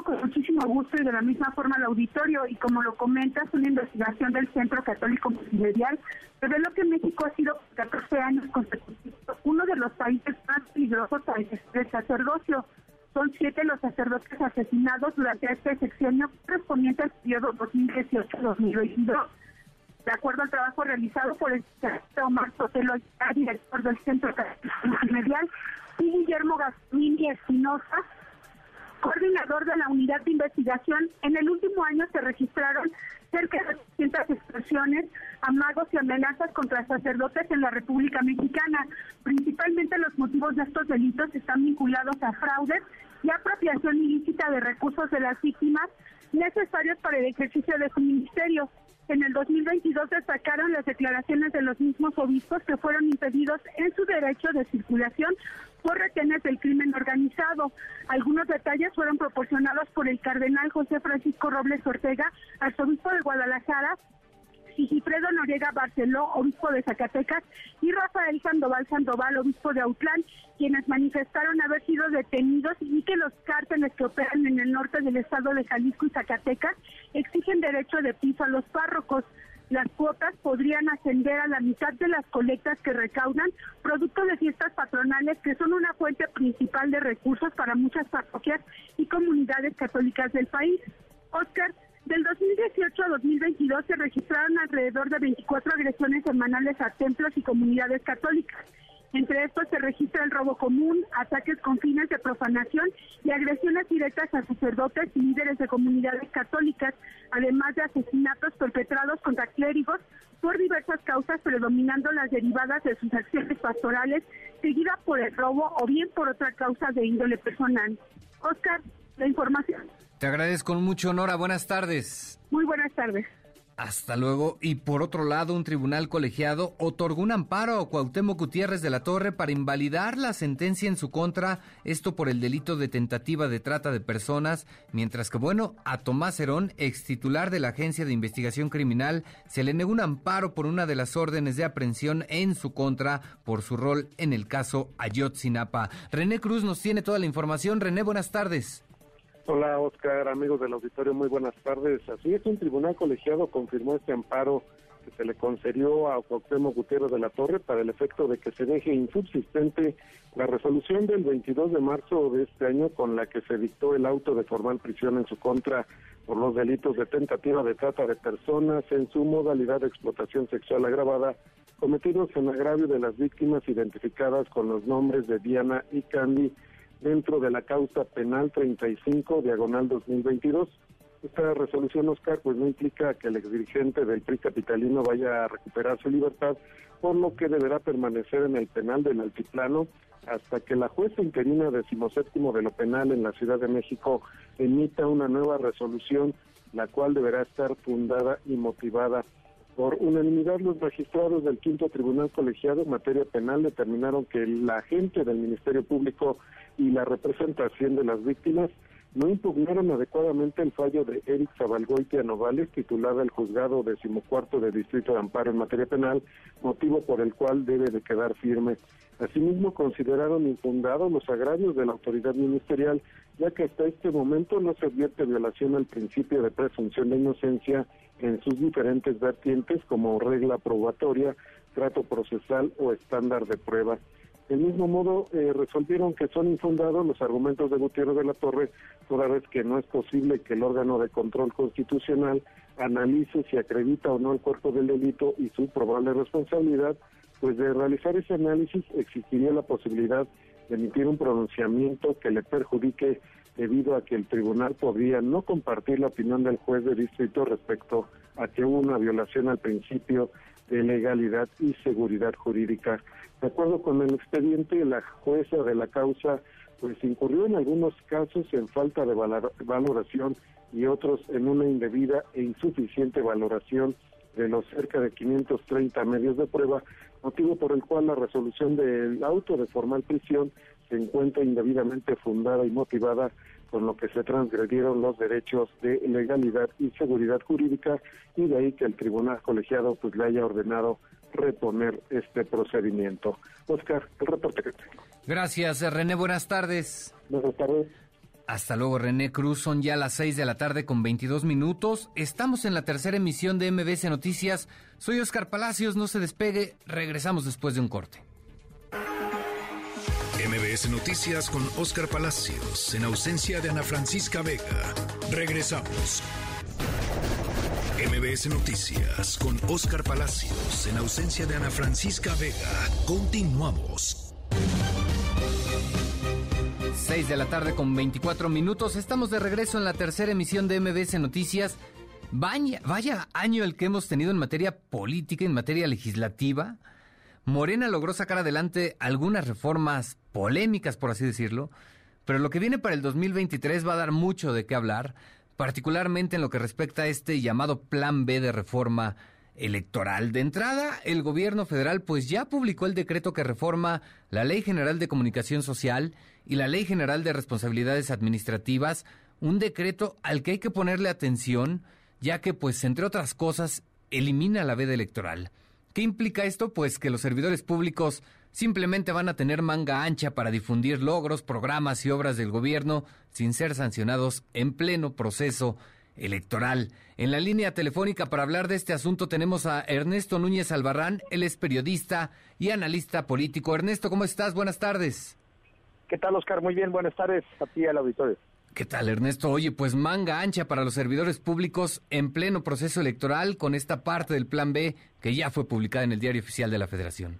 Speaker 24: Con muchísimo gusto y de la misma forma al auditorio. Y como lo comentas, una investigación del Centro Católico Multimedial reveló que México ha sido por 14 años consecutivos uno de los países más peligrosos para el sacerdocio. Son siete los sacerdotes asesinados durante este sexenio correspondiente al periodo 2018-2022. De acuerdo al trabajo realizado por el Omar Sotelo, director del Centro Católico Multimedial, y Guillermo Gasmini Espinosa, coordinador de la unidad de investigación, en el último año se registraron cerca de 200 expresiones, amagos y amenazas contra sacerdotes en la República Mexicana. Principalmente los motivos de estos delitos están vinculados a fraudes y apropiación ilícita de recursos de las víctimas necesarios para el ejercicio de su ministerio. En el 2022 destacaron las declaraciones de los mismos obispos que fueron impedidos en su derecho de circulación por retenes del crimen organizado. Algunos detalles fueron proporcionados por el cardenal José Francisco Robles Ortega, arzobispo de Guadalajara, Sigifredo Noriega Barceló, obispo de Zacatecas, y Rafael Sandoval Sandoval, obispo de Autlán, quienes manifestaron haber sido detenidos y que los cárteles que operan en el norte del estado de Jalisco y Zacatecas exigen derecho de piso a los párrocos. Las cuotas podrían ascender a la mitad de las colectas que recaudan, producto de fiestas patronales que son una fuente principal de recursos para muchas parroquias y comunidades católicas del país. Oscar, del 2018 a 2022 se registraron alrededor de 24 agresiones semanales a templos y comunidades católicas. Entre estos se registra el robo común, ataques con fines de profanación y agresiones directas a sacerdotes y líderes de comunidades católicas, además de asesinatos perpetrados contra clérigos por diversas causas, predominando las derivadas de sus acciones pastorales, seguida por el robo o bien por otra causa de índole personal. Oscar, la información.
Speaker 2: Te agradezco mucho, Nora. Buenas tardes.
Speaker 24: Muy buenas tardes.
Speaker 2: Hasta luego. Y por otro lado, un tribunal colegiado otorgó un amparo a Cuauhtémoc Gutiérrez de la Torre para invalidar la sentencia en su contra, esto por el delito de tentativa de trata de personas, mientras que, bueno, a Tomás Herón, ex titular de la Agencia de Investigación Criminal, se le negó un amparo por una de las órdenes de aprehensión en su contra por su rol en el caso Ayotzinapa. René Cruz nos tiene toda la información. René, buenas tardes.
Speaker 25: Hola Oscar, amigos del auditorio, muy buenas tardes. Así es, un tribunal colegiado confirmó este amparo que se le concedió a Cuauhtémoc Gutiérrez de la Torre para el efecto de que se deje insubsistente la resolución del 22 de marzo de este año con la que se dictó el auto de formal prisión en su contra por los delitos de tentativa de trata de personas en su modalidad de explotación sexual agravada cometidos en agravio de las víctimas identificadas con los nombres de Diana y Candy dentro de la causa penal 35 diagonal 2022. Esta resolución, Oscar, pues no implica que el exdirigente del PRI capitalino vaya a recuperar su libertad, por lo que deberá permanecer en el penal del Altiplano hasta que la jueza interina decimoséptimo de lo penal en la Ciudad de México emita una nueva resolución, la cual deberá estar fundada y motivada. Por unanimidad, los magistrados del quinto tribunal colegiado en materia penal determinaron que la agente del Ministerio Público y la representación de las víctimas no impugnaron adecuadamente el fallo de Eric Zabalgoitia Novales, titulada el juzgado decimocuarto de Distrito de Amparo en materia penal, motivo por el cual debe de quedar firme. Asimismo, consideraron infundados los agravios de la autoridad ministerial, ya que hasta este momento no se advierte violación al principio de presunción de inocencia en sus diferentes vertientes como regla probatoria, trato procesal o estándar de prueba. Del mismo modo, eh, resolvieron que son infundados los argumentos de Gutiérrez de la Torre, toda vez que no es posible que el órgano de control constitucional analice si acredita o no el cuerpo del delito y su probable responsabilidad, pues de realizar ese análisis existiría la posibilidad emitir un pronunciamiento que le perjudique debido a que el tribunal podría no compartir la opinión del juez de distrito respecto a que hubo una violación al principio de legalidad y seguridad jurídica. De acuerdo con el expediente, la jueza de la causa pues incurrió en algunos casos en falta de valoración y otros en una indebida e insuficiente valoración de los cerca de 530 medios de prueba, motivo por el cual la resolución del auto de formal prisión se encuentra indebidamente fundada y motivada con lo que se transgredieron los derechos de legalidad y seguridad jurídica y de ahí que el tribunal colegiado pues le haya ordenado reponer este procedimiento. Oscar, el reporte que tengo.
Speaker 2: Gracias, René. Buenas tardes.
Speaker 25: Buenas tardes.
Speaker 2: Hasta luego, René Cruz. Son ya las 6 de la tarde con 22 minutos. Estamos en la tercera emisión de MBC Noticias. Soy Oscar Palacios. No se despegue. Regresamos después de un corte.
Speaker 1: MBS Noticias con Oscar Palacios, en ausencia de Ana Francisca Vega. Regresamos. MBS Noticias con Oscar Palacios, en ausencia de Ana Francisca Vega. Continuamos.
Speaker 2: 6 de la tarde con 24 minutos. Estamos de regreso en la tercera emisión de MBS Noticias. Vaya, vaya año el que hemos tenido en materia política, en materia legislativa. Morena logró sacar adelante algunas reformas polémicas, por así decirlo, pero lo que viene para el 2023 va a dar mucho de qué hablar, particularmente en lo que respecta a este llamado Plan B de reforma electoral. De entrada, el gobierno federal pues ya publicó el decreto que reforma la Ley General de Comunicación Social y la Ley General de Responsabilidades Administrativas, un decreto al que hay que ponerle atención, ya que pues entre otras cosas elimina la veda electoral. ¿Qué implica esto? Pues que los servidores públicos simplemente van a tener manga ancha para difundir logros, programas y obras del gobierno sin ser sancionados en pleno proceso electoral. En la línea telefónica para hablar de este asunto tenemos a Ernesto Núñez Albarrán, él es periodista y analista político. Ernesto, ¿cómo estás? Buenas tardes.
Speaker 26: ¿Qué tal, Oscar? Muy bien, buenas tardes a ti al auditorio.
Speaker 2: ¿Qué tal, Ernesto? Oye, pues manga ancha para los servidores públicos en pleno proceso electoral con esta parte del Plan B que ya fue publicada en el Diario Oficial de la Federación.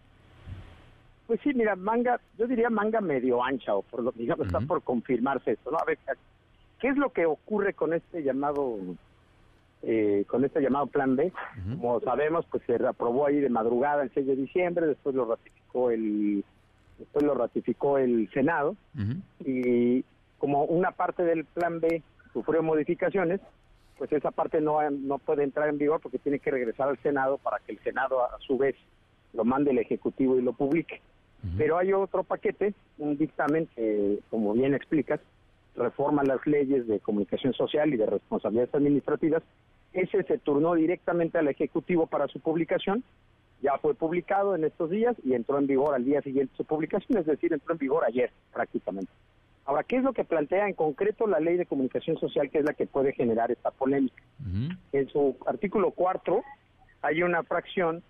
Speaker 26: Pues sí, mira, manga, yo diría manga medio ancha, o por lo digamos, está por confirmarse esto, ¿no? A ver, ¿qué es lo que ocurre con este llamado, eh, con este llamado Plan B? Como sabemos, pues se aprobó ahí de madrugada el 6 de diciembre, después lo ratificó el, después lo ratificó el Senado, y como una parte del plan B sufrió modificaciones, pues esa parte no, no puede entrar en vigor porque tiene que regresar al Senado para que el Senado a su vez lo mande el Ejecutivo y lo publique. Pero hay otro paquete, un dictamen que, como bien explicas, reforma las leyes de comunicación social y de responsabilidades administrativas. Ese se turnó directamente al Ejecutivo para su publicación. Ya fue publicado en estos días y entró en vigor al día siguiente su publicación, es decir, entró en vigor ayer prácticamente. Ahora, ¿qué es lo que plantea en concreto la ley de comunicación social, que es la que puede generar esta polémica? En su artículo cuarto hay una fracción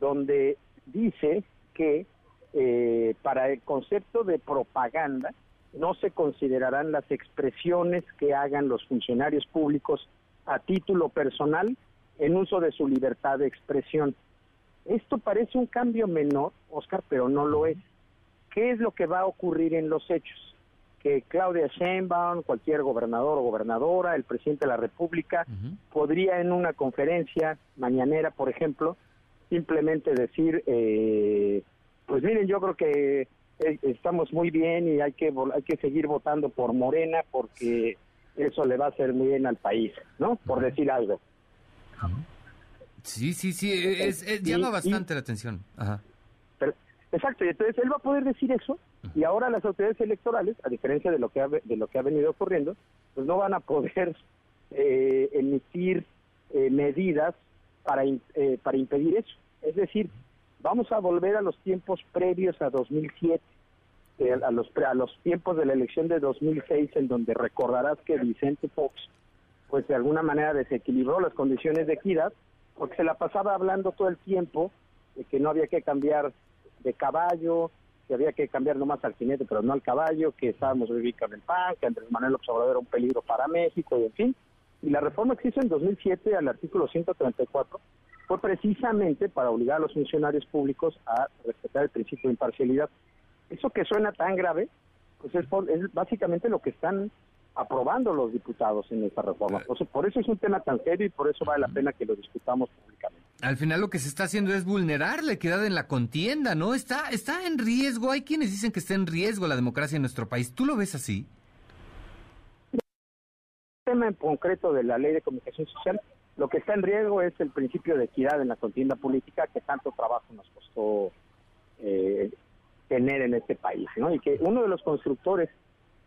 Speaker 26: donde dice que eh, para el concepto de propaganda no se considerarán las expresiones que hagan los funcionarios públicos a título personal en uso de su libertad de expresión. Esto parece un cambio menor, Oscar, pero no lo es. ¿Qué es lo que va a ocurrir en los hechos? que Claudia Sheinbaum, cualquier gobernador o gobernadora, el presidente de la República, podría en una conferencia mañanera, por ejemplo, simplemente decir, eh, pues miren, yo creo que estamos muy bien y hay que hay que seguir votando por Morena porque eso le va a hacer muy bien al país, ¿no? Por decir algo.
Speaker 2: Sí, sí, sí, es, llama bastante la atención. Ajá.
Speaker 26: Exacto, y entonces él va a poder decir eso y ahora las autoridades electorales, a diferencia de lo que ha, de lo que ha venido ocurriendo, pues no van a poder eh, emitir eh, medidas para, eh, para impedir eso. Es decir, vamos a volver a los tiempos previos a 2007, a, los, a los tiempos de la elección de 2006, en donde recordarás que Vicente Fox, pues de alguna manera desequilibró las condiciones de equidad, porque se la pasaba hablando todo el tiempo de que no había que cambiar de caballo, que había que cambiar nomás al jinete, pero no al caballo, que estábamos viviendo en el PAN, que Andrés Manuel Obrador era un peligro para México, y en fin. Y la reforma que hizo en 2007 al artículo 134 fue precisamente para obligar a los funcionarios públicos a respetar el principio de imparcialidad. Eso que suena tan grave, pues es, es básicamente lo que están aprobando los diputados en esta reforma. por eso es un tema tan serio y por eso vale la pena que lo discutamos públicamente.
Speaker 2: Al final lo que se está haciendo es vulnerar la equidad en la contienda, ¿no? Está, está en riesgo. Hay quienes dicen que está en riesgo la democracia en nuestro país. ¿Tú lo ves así?
Speaker 26: El tema en concreto de la ley de comunicación social Lo que está en riesgo es el principio de equidad en la contienda política que tanto trabajo nos costó eh, tener en este país, ¿no? Y que uno de los constructores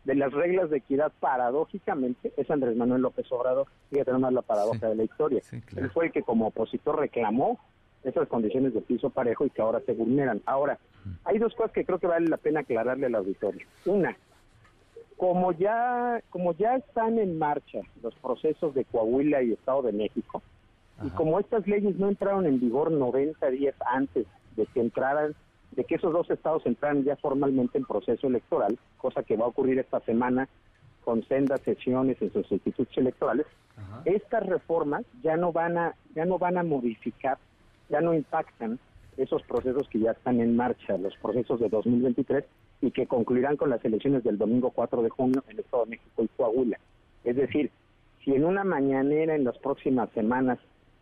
Speaker 26: de las reglas de equidad, paradójicamente, es Andrés Manuel López Obrador. Fíjate nomás la paradoja de la historia. Él fue el que como opositor reclamó esas condiciones de piso parejo y que ahora se vulneran. Ahora, hay dos cosas que creo que vale la pena aclararle al auditorio. Una, como ya, como ya están en marcha los procesos de Coahuila y Estado de México, y como estas leyes no entraron en vigor 90 días antes de que entraran, de que esos dos estados entraran ya formalmente en proceso electoral, cosa que va a ocurrir esta semana con sendas sesiones en sus institutos electorales, estas reformas ya no van a, ya no van a modificar, ya no impactan esos procesos que ya están en marcha, los procesos de 2023 y que concluirán con las elecciones del domingo 4 de junio en el Estado de México y Coahuila. Es decir, si en una mañanera en las próximas semanas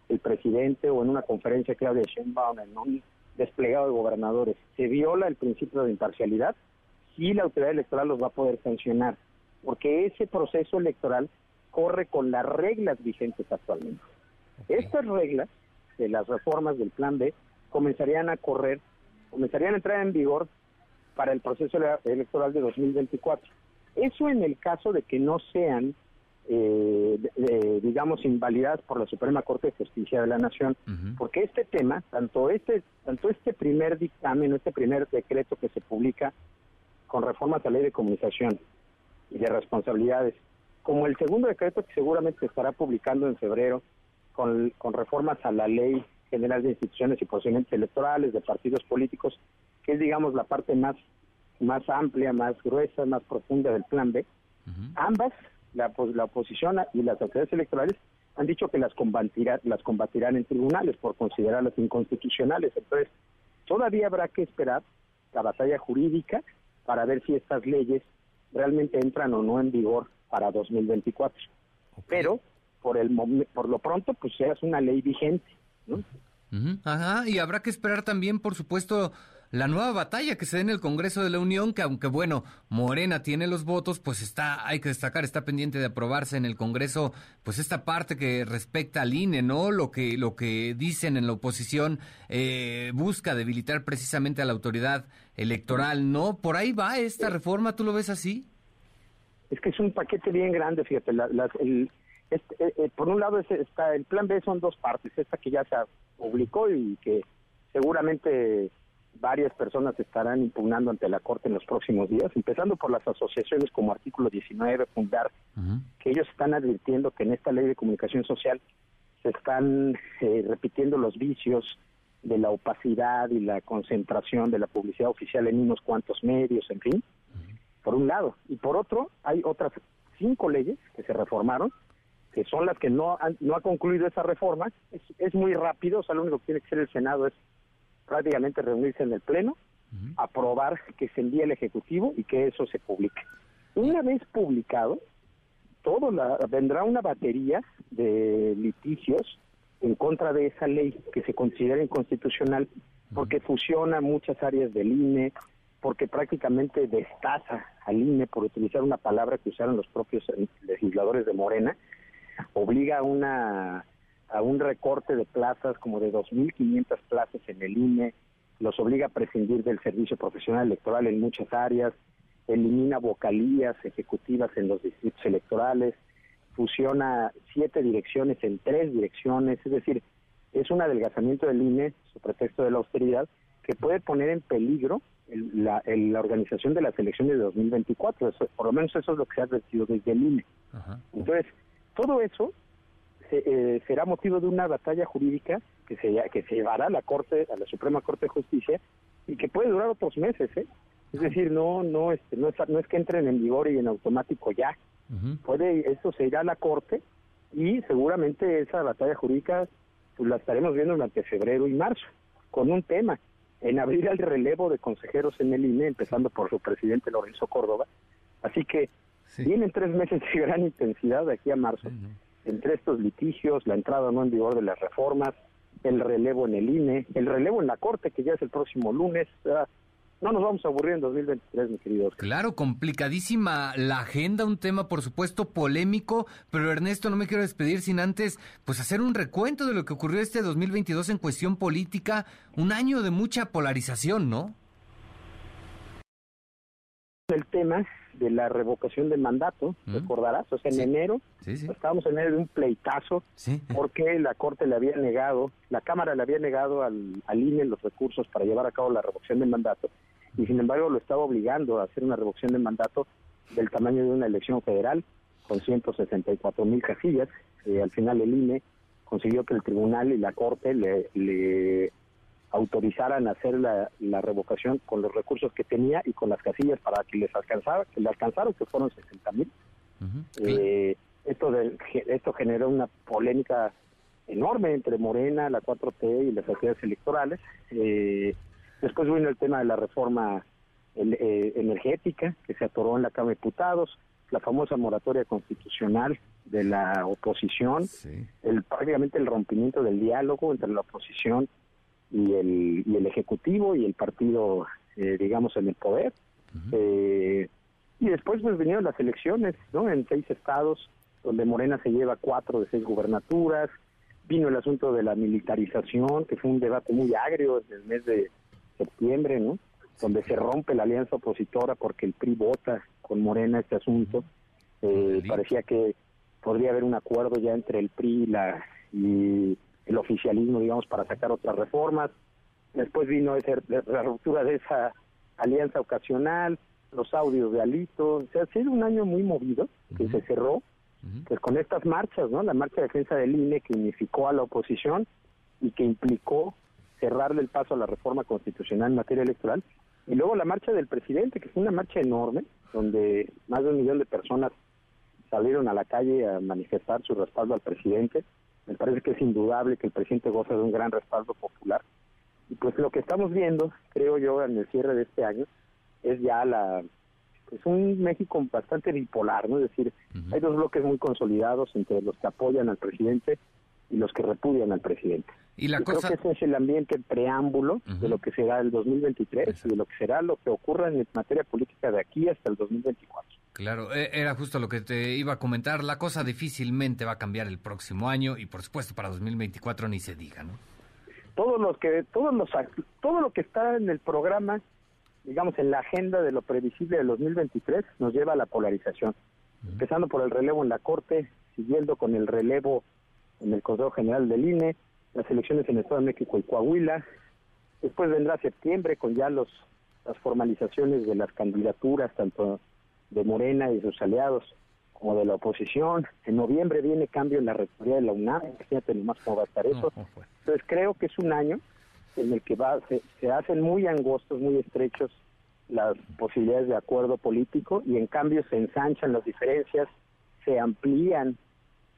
Speaker 26: el presidente o en una conferencia Claudia Sheinbaum en un desplegado de gobernadores se viola el principio de imparcialidad, sí la autoridad electoral los va a poder sancionar, porque ese proceso electoral corre con las reglas vigentes actualmente. Estas reglas de las reformas del Plan B comenzarían a correr, comenzarían a entrar en vigor para el proceso ele- electoral de 2024. Eso en el caso de que no sean, eh, de- digamos, invalidadas por la Suprema Corte de Justicia de la Nación, porque este tema, tanto este, tanto este primer dictamen, este primer decreto que se publica con reformas a la ley de comunicación y de responsabilidades, como el segundo decreto que seguramente se estará publicando en febrero con, con reformas a la ley general de instituciones y procedimientos electorales de partidos políticos, que es digamos la parte más más amplia, más gruesa, más profunda del plan B. Ambas, la, la oposición y las autoridades electorales han dicho que las combatirá, las combatirán en tribunales por considerarlas inconstitucionales. Entonces, todavía habrá que esperar la batalla jurídica para ver si estas leyes realmente entran o no en vigor para 2024. Pero por el por lo pronto pues es una ley vigente, ¿no?
Speaker 2: Ajá, y habrá que esperar también, por supuesto, la nueva batalla que se dé en el Congreso de la Unión, que aunque bueno, Morena tiene los votos, pues está, hay que destacar, está pendiente de aprobarse en el Congreso, pues esta parte que respecta al INE, ¿no? Lo que, lo que dicen en la oposición eh, busca debilitar precisamente a la autoridad electoral, ¿no? Por ahí va esta reforma, ¿tú lo ves así?
Speaker 26: Es que es un paquete bien grande, fíjate. la- el- este, eh, eh, por un lado es- está el plan B son dos partes, esta que ya se publicó y que seguramente varias personas estarán impugnando ante la Corte en los próximos días, empezando por las asociaciones como Artículo 19, Fundar, que ellos están advirtiendo que en esta ley de comunicación social se están eh, repitiendo los vicios de la opacidad y la concentración de la publicidad oficial en unos cuantos medios, en fin, por un lado. Y por otro, hay otras cinco leyes que se reformaron, que son las que no, han- no ha concluido esa reforma. Es, es muy rápido, o sea, lo único que tiene que hacer el Senado es prácticamente reunirse en el Pleno, aprobar que se envíe al Ejecutivo y que eso se publique. Una vez publicado, todo la, vendrá una batería de litigios en contra de esa ley que se considera inconstitucional porque fusiona muchas áreas del INE, porque prácticamente destaza al INE, por utilizar una palabra que usaron los propios legisladores de Morena, obliga a una a un recorte de plazas como de 2.500 plazas en el INE, los obliga a prescindir del servicio profesional electoral en muchas áreas, elimina vocalías ejecutivas en los distritos electorales, fusiona siete direcciones en tres direcciones, es decir, es un adelgazamiento del INE, su pretexto de la austeridad, que puede poner en peligro el- la, el- la organización de las elecciones de 2024. Eso- por lo menos eso es lo que se ha advertido desde el INE. Entonces, todo eso se- eh, será motivo de una batalla jurídica que se, que se llevará a la Corte, a la Suprema Corte de Justicia, y que puede durar otros meses, ¿eh? Es decir, no, no, este, no es, no es que entren en vigor y en automático ya. Puede, eso se irá a la Corte y seguramente esa batalla jurídica pues, la estaremos viendo durante febrero y marzo, con un tema, en abrir el relevo de consejeros en el INE, empezando por su presidente Lorenzo Córdoba. Así que vienen tres meses de gran intensidad de aquí a marzo, entre estos litigios, la entrada no en vigor de las reformas, el relevo en el INE, el relevo en la Corte, que ya es el próximo lunes, no nos vamos a aburrir en 2023, mi querido. Oscar.
Speaker 2: Claro, complicadísima la agenda, un tema por supuesto polémico, pero Ernesto, no me quiero despedir sin antes pues hacer un recuento de lo que ocurrió este 2022 en cuestión política, un año de mucha polarización, ¿no?
Speaker 26: El tema de la revocación del mandato, recordarás, o sea, en enero, estábamos en medio de un pleitazo porque la Corte le había negado, la Cámara le había negado al, al INE los recursos para llevar a cabo la revocación del mandato y sin embargo lo estaba obligando a hacer una revocación del mandato del tamaño de una elección federal con 164 mil casillas. Eh, al final el INE consiguió que el tribunal y la Corte le, le autorizaran hacer la, la, revocación con los recursos que tenía y con las casillas para que les alcanzara, que le alcanzaron, que fueron 60 mil. eh, esto, esto generó una polémica enorme entre Morena, la 4T y las autoridades electorales. Eh, después vino el tema de la reforma el, eh, energética que se atoró en la Cámara de Diputados, la famosa moratoria constitucional de la oposición, el prácticamente el rompimiento del diálogo entre la oposición y el, y el Ejecutivo y el partido, eh, digamos, en el poder. eh, y después pues vinieron las elecciones, ¿no? En seis estados, donde Morena se lleva cuatro de seis gubernaturas. Vino el asunto de la militarización, que fue un debate muy agrio en el mes de septiembre, ¿no? Donde se rompe la alianza opositora porque el PRI vota con Morena este asunto. Eh, parecía que podría haber un acuerdo ya entre el PRI y la y el oficialismo, digamos, para sacar otras reformas. Después vino ese, la ruptura de esa alianza ocasional, los audios de Alito. O sea, ha sido un año muy movido que se cerró pues con estas marchas, ¿no? La marcha de defensa del INE que unificó a la oposición y que implicó cerrarle el paso a la reforma constitucional en materia electoral. Y luego la marcha del presidente, que fue una marcha enorme, donde más de un millón de personas salieron a la calle a manifestar su respaldo al presidente. Me parece que es indudable que el presidente goza de un gran respaldo popular. Y pues lo que estamos viendo, creo yo, en el cierre de este año, es ya la pues un México bastante bipolar, ¿no? Es decir, hay dos bloques muy consolidados entre los que apoyan al presidente y los que repudian al presidente.
Speaker 2: Y la
Speaker 26: Yo
Speaker 2: cosa...
Speaker 26: creo que ese es el ambiente preámbulo de lo que será el 2023 y de lo que será lo que ocurra en materia política de aquí hasta el 2024.
Speaker 2: Claro, e- era justo lo que te iba a comentar. La cosa difícilmente va a cambiar el próximo año y por supuesto para 2024 ni se diga, ¿no?
Speaker 26: Todos los que todos los todo lo que está en el programa, digamos en la agenda de lo previsible del 2023 nos lleva a la polarización. Empezando por el relevo en la Corte, siguiendo con el relevo en el Consejo General del INE, las elecciones en el Estado de México y Coahuila. Después vendrá septiembre con ya los las formalizaciones de las candidaturas tanto de Morena y sus aliados como de la oposición. En noviembre viene cambio en la rectoría de la UNAM, fíjate nomás cómo va a estar eso. Entonces creo que es un año en el que va se, se hacen muy angostos, muy estrechos las posibilidades de acuerdo político y en cambio se ensanchan las diferencias, se amplían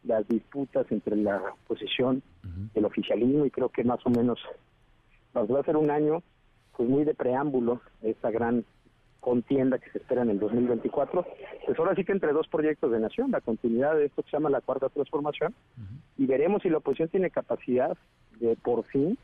Speaker 26: las disputas entre la oposición y el oficialismo y creo que más o menos nos va a ser un año pues muy de preámbulo a esta gran contienda que se espera en el 2024. Pues ahora sí que entre dos proyectos de nación, la continuidad de esto que se llama la cuarta transformación y veremos si la oposición tiene capacidad de por fin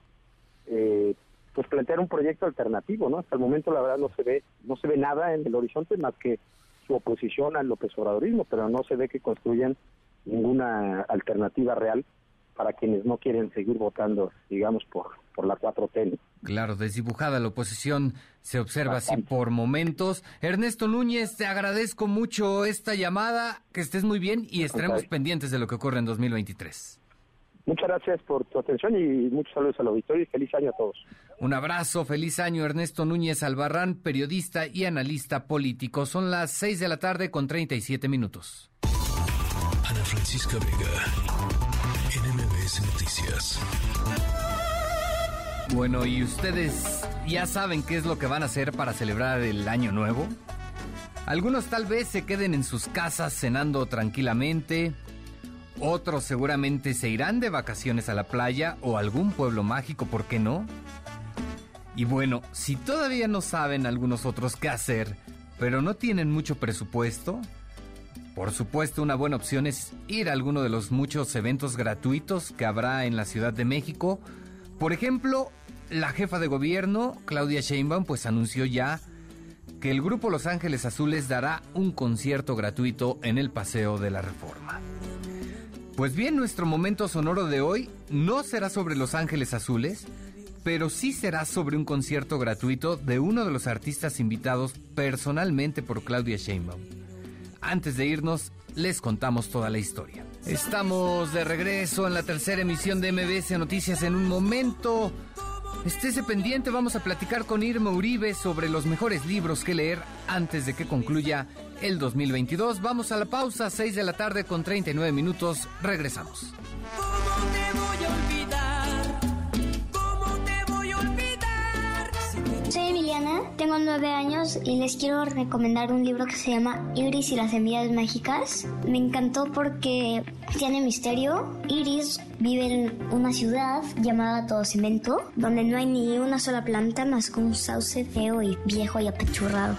Speaker 26: eh, pues plantear un proyecto alternativo, ¿no? Hasta el momento la verdad no se ve no se ve nada en el horizonte más que su oposición al López Obradorismo, pero no se ve que construyan ninguna alternativa real para quienes no quieren seguir votando, digamos, por, por la 4T.
Speaker 2: Claro, desdibujada la oposición se observa así por momentos. Ernesto Núñez, te agradezco mucho esta llamada, que estés muy bien y estaremos pendientes de lo que ocurre en 2023.
Speaker 26: Muchas gracias por tu atención y muchos saludos al auditorio y feliz año a todos.
Speaker 2: Un abrazo, feliz año Ernesto Núñez Albarrán, periodista y analista político. Son las 6 de la tarde con 37 minutos.
Speaker 1: Ana Francisca Vega, NMBS Noticias.
Speaker 2: Bueno, ¿y ustedes ya saben qué es lo que van a hacer para celebrar el año nuevo? Algunos tal vez se queden en sus casas cenando tranquilamente, otros seguramente se irán de vacaciones a la playa o a algún pueblo mágico, ¿por qué no? Y bueno, si todavía no saben algunos otros qué hacer, pero no tienen mucho presupuesto, por supuesto una buena opción es ir a alguno de los muchos eventos gratuitos que habrá en la Ciudad de México, Por ejemplo, la jefa de gobierno, Claudia Sheinbaum, pues anunció ya que el grupo Los Ángeles Azules dará un concierto gratuito en el Paseo de la Reforma. Pues bien, nuestro momento sonoro de hoy no será sobre Los Ángeles Azules, pero sí será sobre un concierto gratuito de uno de los artistas invitados personalmente por Claudia Sheinbaum. Antes de irnos, les contamos toda la historia. Estamos de regreso en la tercera emisión de MBS Noticias en un momento. Estése pendiente, vamos a platicar con Irma Uribe sobre los mejores libros que leer antes de que concluya el 2022. Vamos a la pausa, 6 de la tarde con 39 minutos. Regresamos.
Speaker 27: Soy Emiliana, tengo nueve años y les quiero recomendar un libro que se llama Iris y las semillas mágicas. Me encantó porque tiene misterio. Iris vive en una ciudad llamada Todo Cemento, donde no hay ni una sola planta más que un sauce feo y viejo y apachurrado.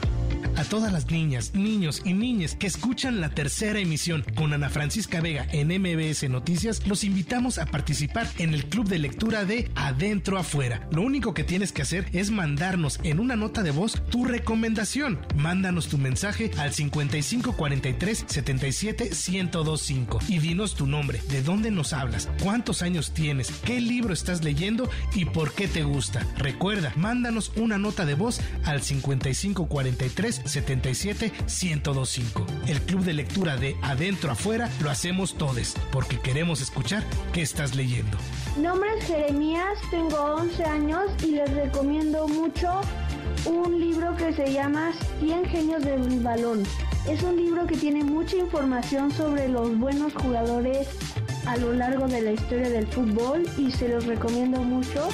Speaker 28: A todas las niñas, niños y niñas que escuchan la tercera emisión con Ana Francisca Vega en MBS Noticias, los invitamos a participar en el club de lectura de Adentro Afuera. Lo único que tienes que hacer es mandarnos en una nota de voz tu recomendación. Mándanos tu mensaje al 5543 77 1025 y dinos tu nombre, de dónde nos hablas, cuántos años tienes, qué libro estás leyendo y por qué te gusta. Recuerda, mándanos una nota de voz al 5543 77 1025. El club de lectura de Adentro Afuera lo hacemos todos porque queremos escuchar qué estás leyendo.
Speaker 29: Nombre es Jeremías, tengo 11 años y les recomiendo mucho un libro que se llama 100 genios del balón. Es un libro que tiene mucha información sobre los buenos jugadores a lo largo de la historia del fútbol y se los recomiendo mucho.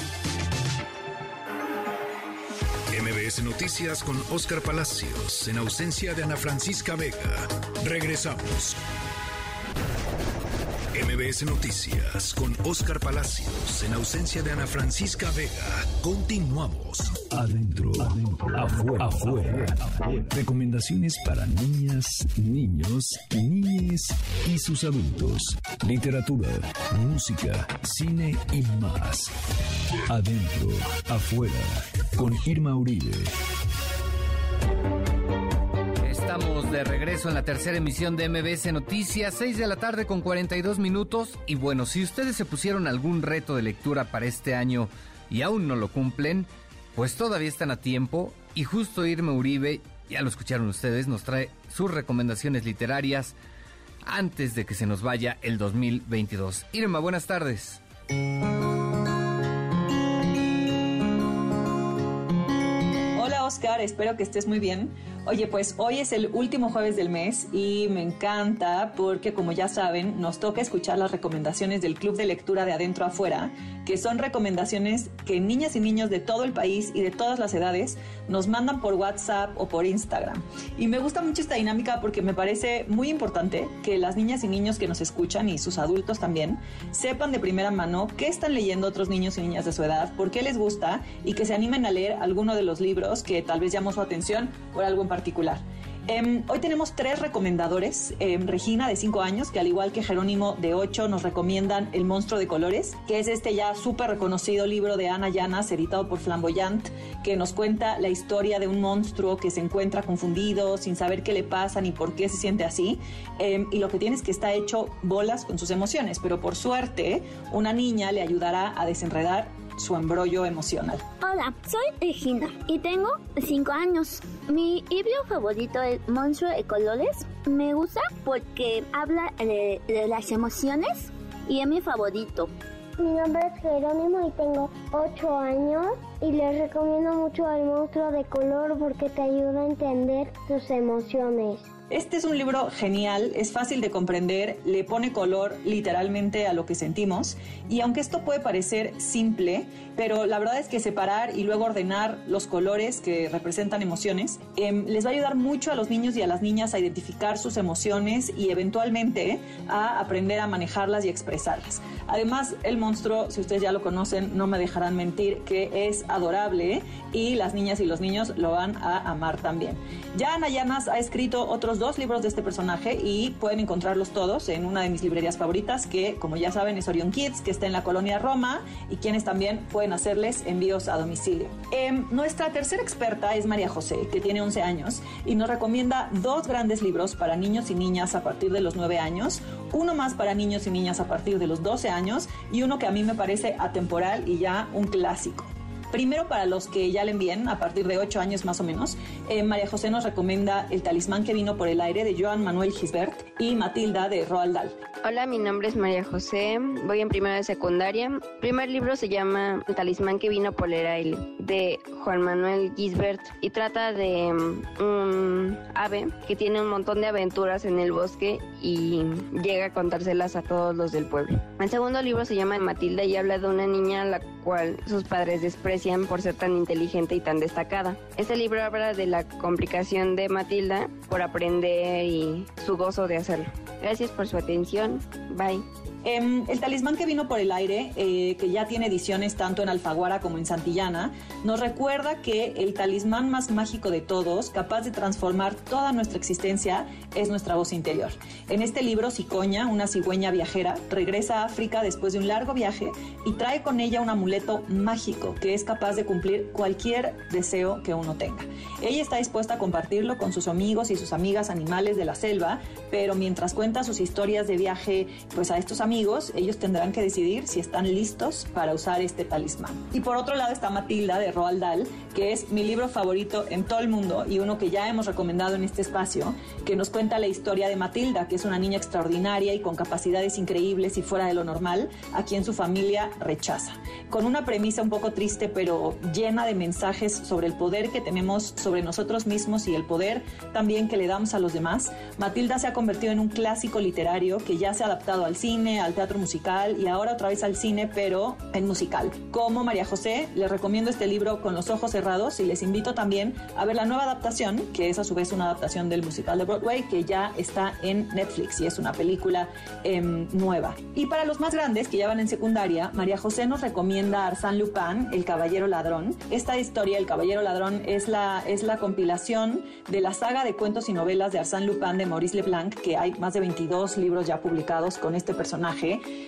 Speaker 1: Noticias con Oscar Palacios en ausencia de Ana Francisca Vega. Regresamos. MBS Noticias con Oscar Palacios en ausencia de Ana Francisca Vega. Continuamos. Adentro, afuera, afuera, Recomendaciones para niñas, niños, niñes y sus adultos. Literatura, música, cine y más. Adentro, afuera, con Irma Uribe.
Speaker 2: De regreso en la tercera emisión de MBS Noticias, 6 de la tarde con 42 minutos. Y bueno, si ustedes se pusieron algún reto de lectura para este año y aún no lo cumplen, pues todavía están a tiempo. Y justo Irma Uribe, ya lo escucharon ustedes, nos trae sus recomendaciones literarias antes de que se nos vaya el 2022. Irma, buenas tardes.
Speaker 30: Hola Oscar, espero que estés muy bien. Oye, pues hoy es el último jueves del mes y me encanta porque como ya saben, nos toca escuchar las recomendaciones del Club de Lectura de Adentro Afuera, que son recomendaciones que niñas y niños de todo el país y de todas las edades nos mandan por WhatsApp o por Instagram. Y me gusta mucho esta dinámica porque me parece muy importante que las niñas y niños que nos escuchan y sus adultos también sepan de primera mano qué están leyendo otros niños y niñas de su edad, por qué les gusta y que se animen a leer alguno de los libros que tal vez llamó su atención por algo en particular. Eh, hoy tenemos tres recomendadores. Eh, Regina, de 5 años, que al igual que Jerónimo, de 8, nos recomiendan El monstruo de colores, que es este ya súper reconocido libro de Ana Llanas, editado por Flamboyant, que nos cuenta la historia de un monstruo que se encuentra confundido, sin saber qué le pasa ni por qué se siente así. Eh, y lo que tiene es que está hecho bolas con sus emociones, pero por suerte, una niña le ayudará a desenredar su embrollo emocional.
Speaker 27: Hola, soy Regina y tengo 5 años. Mi libro favorito es Monstruo de Colores. Me gusta porque habla de, de las emociones y es mi favorito.
Speaker 29: Mi nombre es Jerónimo y tengo 8 años y les recomiendo mucho el monstruo de color porque te ayuda a entender tus emociones.
Speaker 30: Este es un libro genial, es fácil de comprender, le pone color literalmente a lo que sentimos y aunque esto puede parecer simple, pero la verdad es que separar y luego ordenar los colores que representan emociones eh, les va a ayudar mucho a los niños y a las niñas a identificar sus emociones y eventualmente a aprender a manejarlas y expresarlas. Además, el monstruo, si ustedes ya lo conocen, no me dejarán mentir que es adorable y las niñas y los niños lo van a amar también. Ya Ana Llanas ha escrito otros dos libros de este personaje y pueden encontrarlos todos en una de mis librerías favoritas, que como ya saben es Orion Kids, que está en la colonia Roma y quienes también pueden hacerles envíos a domicilio. Em, nuestra tercera experta es María José, que tiene 11 años y nos recomienda dos grandes libros para niños y niñas a partir de los 9 años, uno más para niños y niñas a partir de los 12 años y uno que a mí me parece atemporal y ya un clásico. Primero, para los que ya le envíen, a partir de 8 años más o menos, eh, María José nos recomienda El talismán que vino por el aire de Joan Manuel Gisbert y Matilda de Roald Dahl.
Speaker 31: Hola, mi nombre es María José, voy en primero de secundaria. El primer libro se llama El talismán que vino por el aire de Juan Manuel Gisbert y trata de mm, un ave que tiene un montón de aventuras en el bosque y llega a contárselas a todos los del pueblo. El segundo libro se llama Matilda y habla de una niña a la cual sus padres desprecian por ser tan inteligente y tan destacada. Este libro habla de la complicación de Matilda por aprender y su gozo de hacerlo. Gracias por su atención. Bye.
Speaker 30: Em, el talismán que vino por el aire, eh, que ya tiene ediciones tanto en Alfaguara como en Santillana, nos recuerda que el talismán más mágico de todos, capaz de transformar toda nuestra existencia, es nuestra voz interior. En este libro, Cicoña, una cigüeña viajera, regresa a África después de un largo viaje y trae con ella un amuleto mágico que es capaz de cumplir cualquier deseo que uno tenga. Ella está dispuesta a compartirlo con sus amigos y sus amigas animales de la selva, pero mientras cuenta sus historias de viaje pues a estos amigos, ellos tendrán que decidir si están listos para usar este talismán. Y por otro lado está Matilda de Roald Dahl, que es mi libro favorito en todo el mundo y uno que ya hemos recomendado en este espacio, que nos cuenta la historia de Matilda, que es una niña extraordinaria y con capacidades increíbles y fuera de lo normal, a quien su familia rechaza. Con una premisa un poco triste, pero llena de mensajes sobre el poder que tenemos sobre nosotros mismos y el poder también que le damos a los demás, Matilda se ha convertido en un clásico literario que ya se ha adaptado al cine, al teatro musical y ahora otra vez al cine, pero en musical. Como María José, les recomiendo este libro con los ojos cerrados y les invito también a ver la nueva adaptación, que es a su vez una adaptación del musical de Broadway, que ya está en Netflix y es una película em, nueva. Y para los más grandes, que ya van en secundaria, María José nos recomienda Arsène Lupin, El Caballero Ladrón. Esta historia, El Caballero Ladrón, es la, es la compilación de la saga de cuentos y novelas de Arsène Lupin de Maurice Leblanc, que hay más de 22 libros ya publicados con este personaje,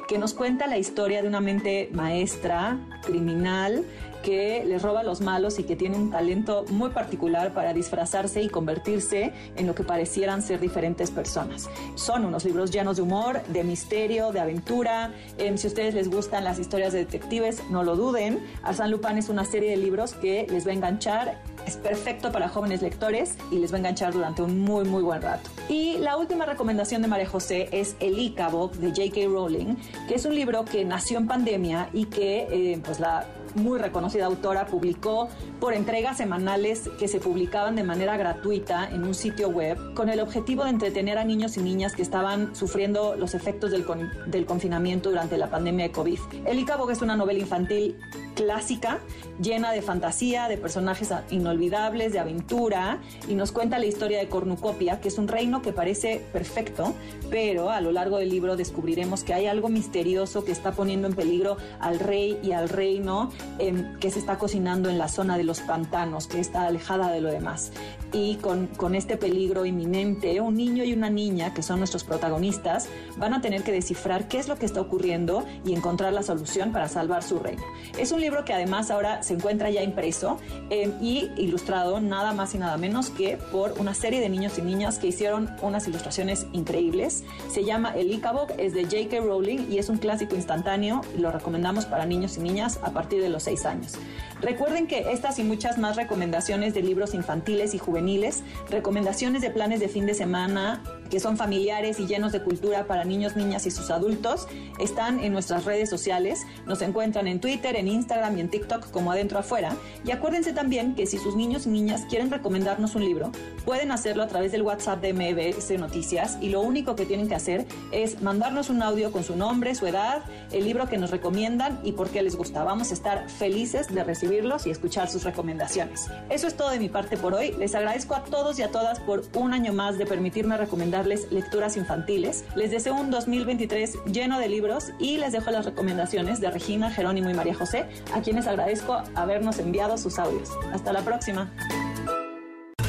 Speaker 30: que nos cuenta la historia de una mente maestra, criminal, que les roba a los malos y que tiene un talento muy particular para disfrazarse y convertirse en lo que parecieran ser diferentes personas. Son unos libros llenos de humor, de misterio, de aventura. Eh, si a ustedes les gustan las historias de detectives, no lo duden. Arsène Lupin es una serie de libros que les va a enganchar. Es perfecto para jóvenes lectores y les va a enganchar durante un muy, muy buen rato. Y la última recomendación de María José es El Ícabo de J.K. Rowling, que es un libro que nació en pandemia y que eh, pues la muy reconocida autora, publicó por entregas semanales que se publicaban de manera gratuita en un sitio web con el objetivo de entretener a niños y niñas que estaban sufriendo los efectos del, del confinamiento durante la pandemia de COVID. El Icabog es una novela infantil clásica, llena de fantasía, de personajes inolvidables, de aventura, y nos cuenta la historia de Cornucopia, que es un reino que parece perfecto, pero a lo largo del libro descubriremos que hay algo misterioso que está poniendo en peligro al rey y al reino, em, que se está cocinando en la zona de los pantanos, que está alejada de lo demás. Y con, con este peligro inminente, un niño y una niña, que son nuestros protagonistas, van a tener que descifrar qué es lo que está ocurriendo y encontrar la solución para salvar su reino. Es un libro que además ahora se encuentra ya impreso eh, y ilustrado nada más y nada menos que por una serie de niños y niñas que hicieron unas ilustraciones increíbles. Se llama El Icabog, es de J.K. Rowling y es un clásico instantáneo. Lo recomendamos para niños y niñas a partir de los 6 años. Recuerden que estas y muchas más recomendaciones de libros infantiles y juveniles, recomendaciones de planes de fin de semana que son familiares y llenos de cultura para niños, niñas y sus adultos, están en nuestras redes sociales. Nos encuentran en Twitter, en Instagram y en TikTok como adentro afuera. Y acuérdense también que si sus niños y niñas quieren recomendarnos un libro, pueden hacerlo a través del WhatsApp de MBS Noticias y lo único que tienen que hacer es mandarnos un audio con su nombre, su edad, el libro que nos recomiendan y por qué les gusta. Vamos a estar felices de recibirlos y escuchar sus recomendaciones. Eso es todo de mi parte por hoy. Les agradezco a todos y a todas por un año más de permitirme recomendar lecturas infantiles. Les deseo un 2023 lleno de libros y les dejo las recomendaciones de Regina, Jerónimo y María José, a quienes agradezco habernos enviado sus audios. Hasta la próxima.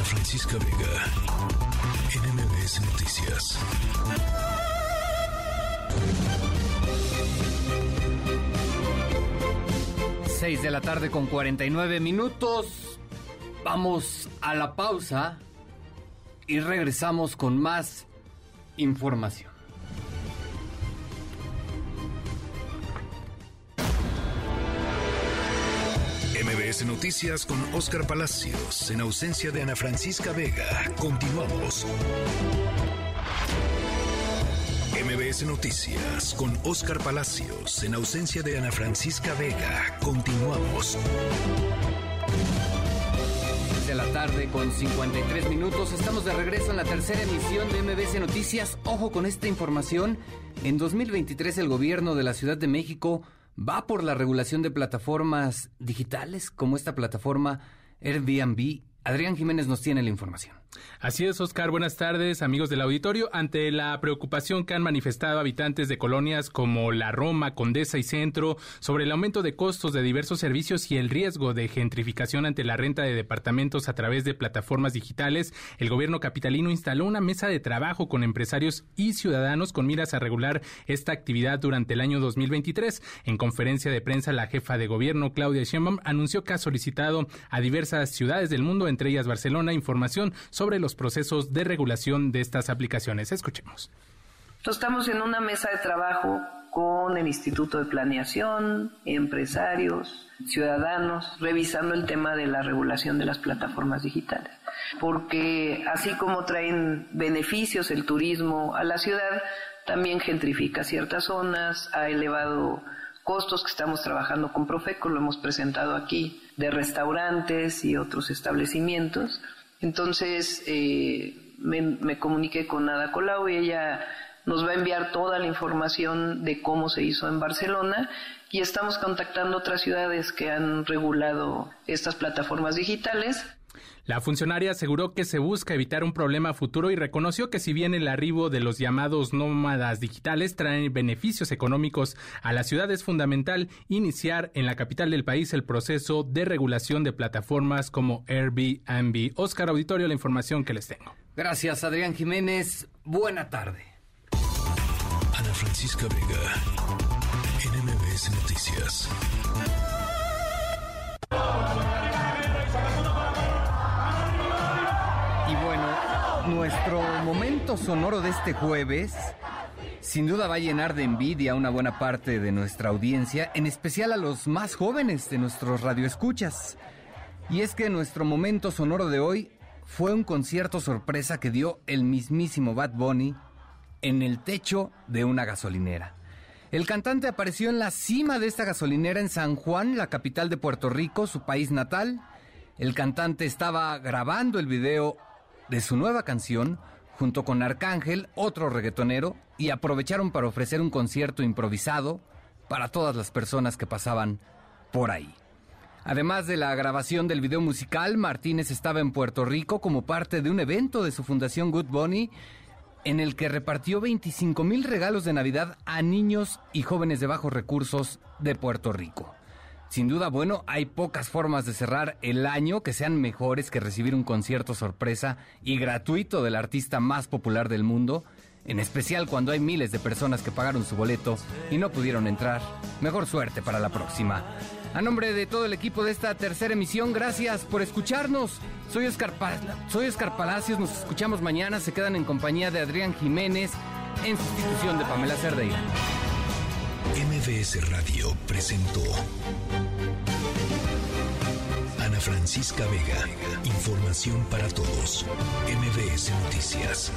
Speaker 1: Francisca Vega, NMB MBS Noticias.
Speaker 2: Seis de la tarde con 49 minutos. Vamos a la pausa y regresamos con más información.
Speaker 1: MBS Noticias con Oscar Palacios, en ausencia de Ana Francisca Vega. Continuamos. MBS Noticias con Oscar Palacios, en ausencia de Ana Francisca Vega. Continuamos.
Speaker 2: de la tarde con 53 minutos. Estamos de regreso en la tercera emisión de MBC Noticias. Ojo con esta información. En 2023 el gobierno de la Ciudad de México va por la regulación de plataformas digitales como esta plataforma Airbnb. Adrián Jiménez nos tiene la información.
Speaker 32: Así es, Oscar. Buenas tardes, amigos del auditorio. Ante la preocupación que han manifestado habitantes de colonias como La Roma, Condesa y Centro sobre el aumento de costos de diversos servicios y el riesgo de gentrificación ante la renta de departamentos a través de plataformas digitales, el gobierno capitalino instaló una mesa de trabajo con empresarios y ciudadanos con miras a regular esta actividad durante el año 2023. En conferencia de prensa, la jefa de gobierno, Claudia Sheinbaum, anunció que ha solicitado a diversas ciudades del mundo, entre ellas Barcelona, información sobre sobre los procesos de regulación de estas aplicaciones. Escuchemos.
Speaker 7: Estamos en una mesa de trabajo con el Instituto de Planeación, empresarios, ciudadanos, revisando el tema de la regulación de las plataformas digitales. Porque así como traen beneficios el turismo a la ciudad, también gentrifica ciertas zonas, ha elevado costos que estamos trabajando con Profeco, lo hemos presentado aquí, de restaurantes y otros establecimientos entonces eh, me, comuniqué con Ada Colau y ella nos va a enviar toda la información de cómo se hizo en Barcelona y estamos contactando otras ciudades que han regulado estas plataformas digitales.
Speaker 32: La funcionaria aseguró que se busca evitar un problema futuro y reconoció que si bien el arribo de los llamados nómadas digitales trae beneficios económicos a la ciudad es fundamental iniciar en la capital del país el proceso de regulación de plataformas como Airbnb. Oscar Auditorio, la información que les tengo.
Speaker 2: Gracias, Adrián Jiménez. Buena tarde.
Speaker 1: Ana Francisca Vega, NMBS Noticias.
Speaker 2: Nuestro momento sonoro de este jueves sin duda va a llenar de envidia a una buena parte de nuestra audiencia, en especial a los más jóvenes de nuestros radioescuchas. Y es que nuestro momento sonoro de hoy fue un concierto sorpresa que dio el mismísimo Bad Bunny en el techo de una gasolinera. El cantante apareció en la cima de esta gasolinera en San Juan, la capital de Puerto Rico, su país natal. El cantante estaba grabando el video de su nueva canción junto con Arcángel, otro reggaetonero, y aprovecharon para ofrecer un concierto improvisado para todas las personas que pasaban por ahí. Además de la grabación del video musical, Martínez estaba en Puerto Rico como parte de un evento de su fundación Good Bunny, en el que repartió 25 mil regalos de Navidad a niños y jóvenes de bajos recursos de Puerto Rico. Sin duda, bueno, hay pocas formas de cerrar el año que sean mejores que recibir un concierto sorpresa y gratuito del artista más popular del mundo, en especial cuando hay miles de personas que pagaron su boleto y no pudieron entrar. Mejor suerte para la próxima. A nombre de todo el equipo de esta tercera emisión, gracias por escucharnos. Soy Oscar, soy Palacios, nos escuchamos mañana, se quedan en compañía de Adrián Jiménez en sustitución de Pamela Cerdeira.
Speaker 1: MBS Radio presentó Ana Francisca Vega. Información para todos. MBS Noticias.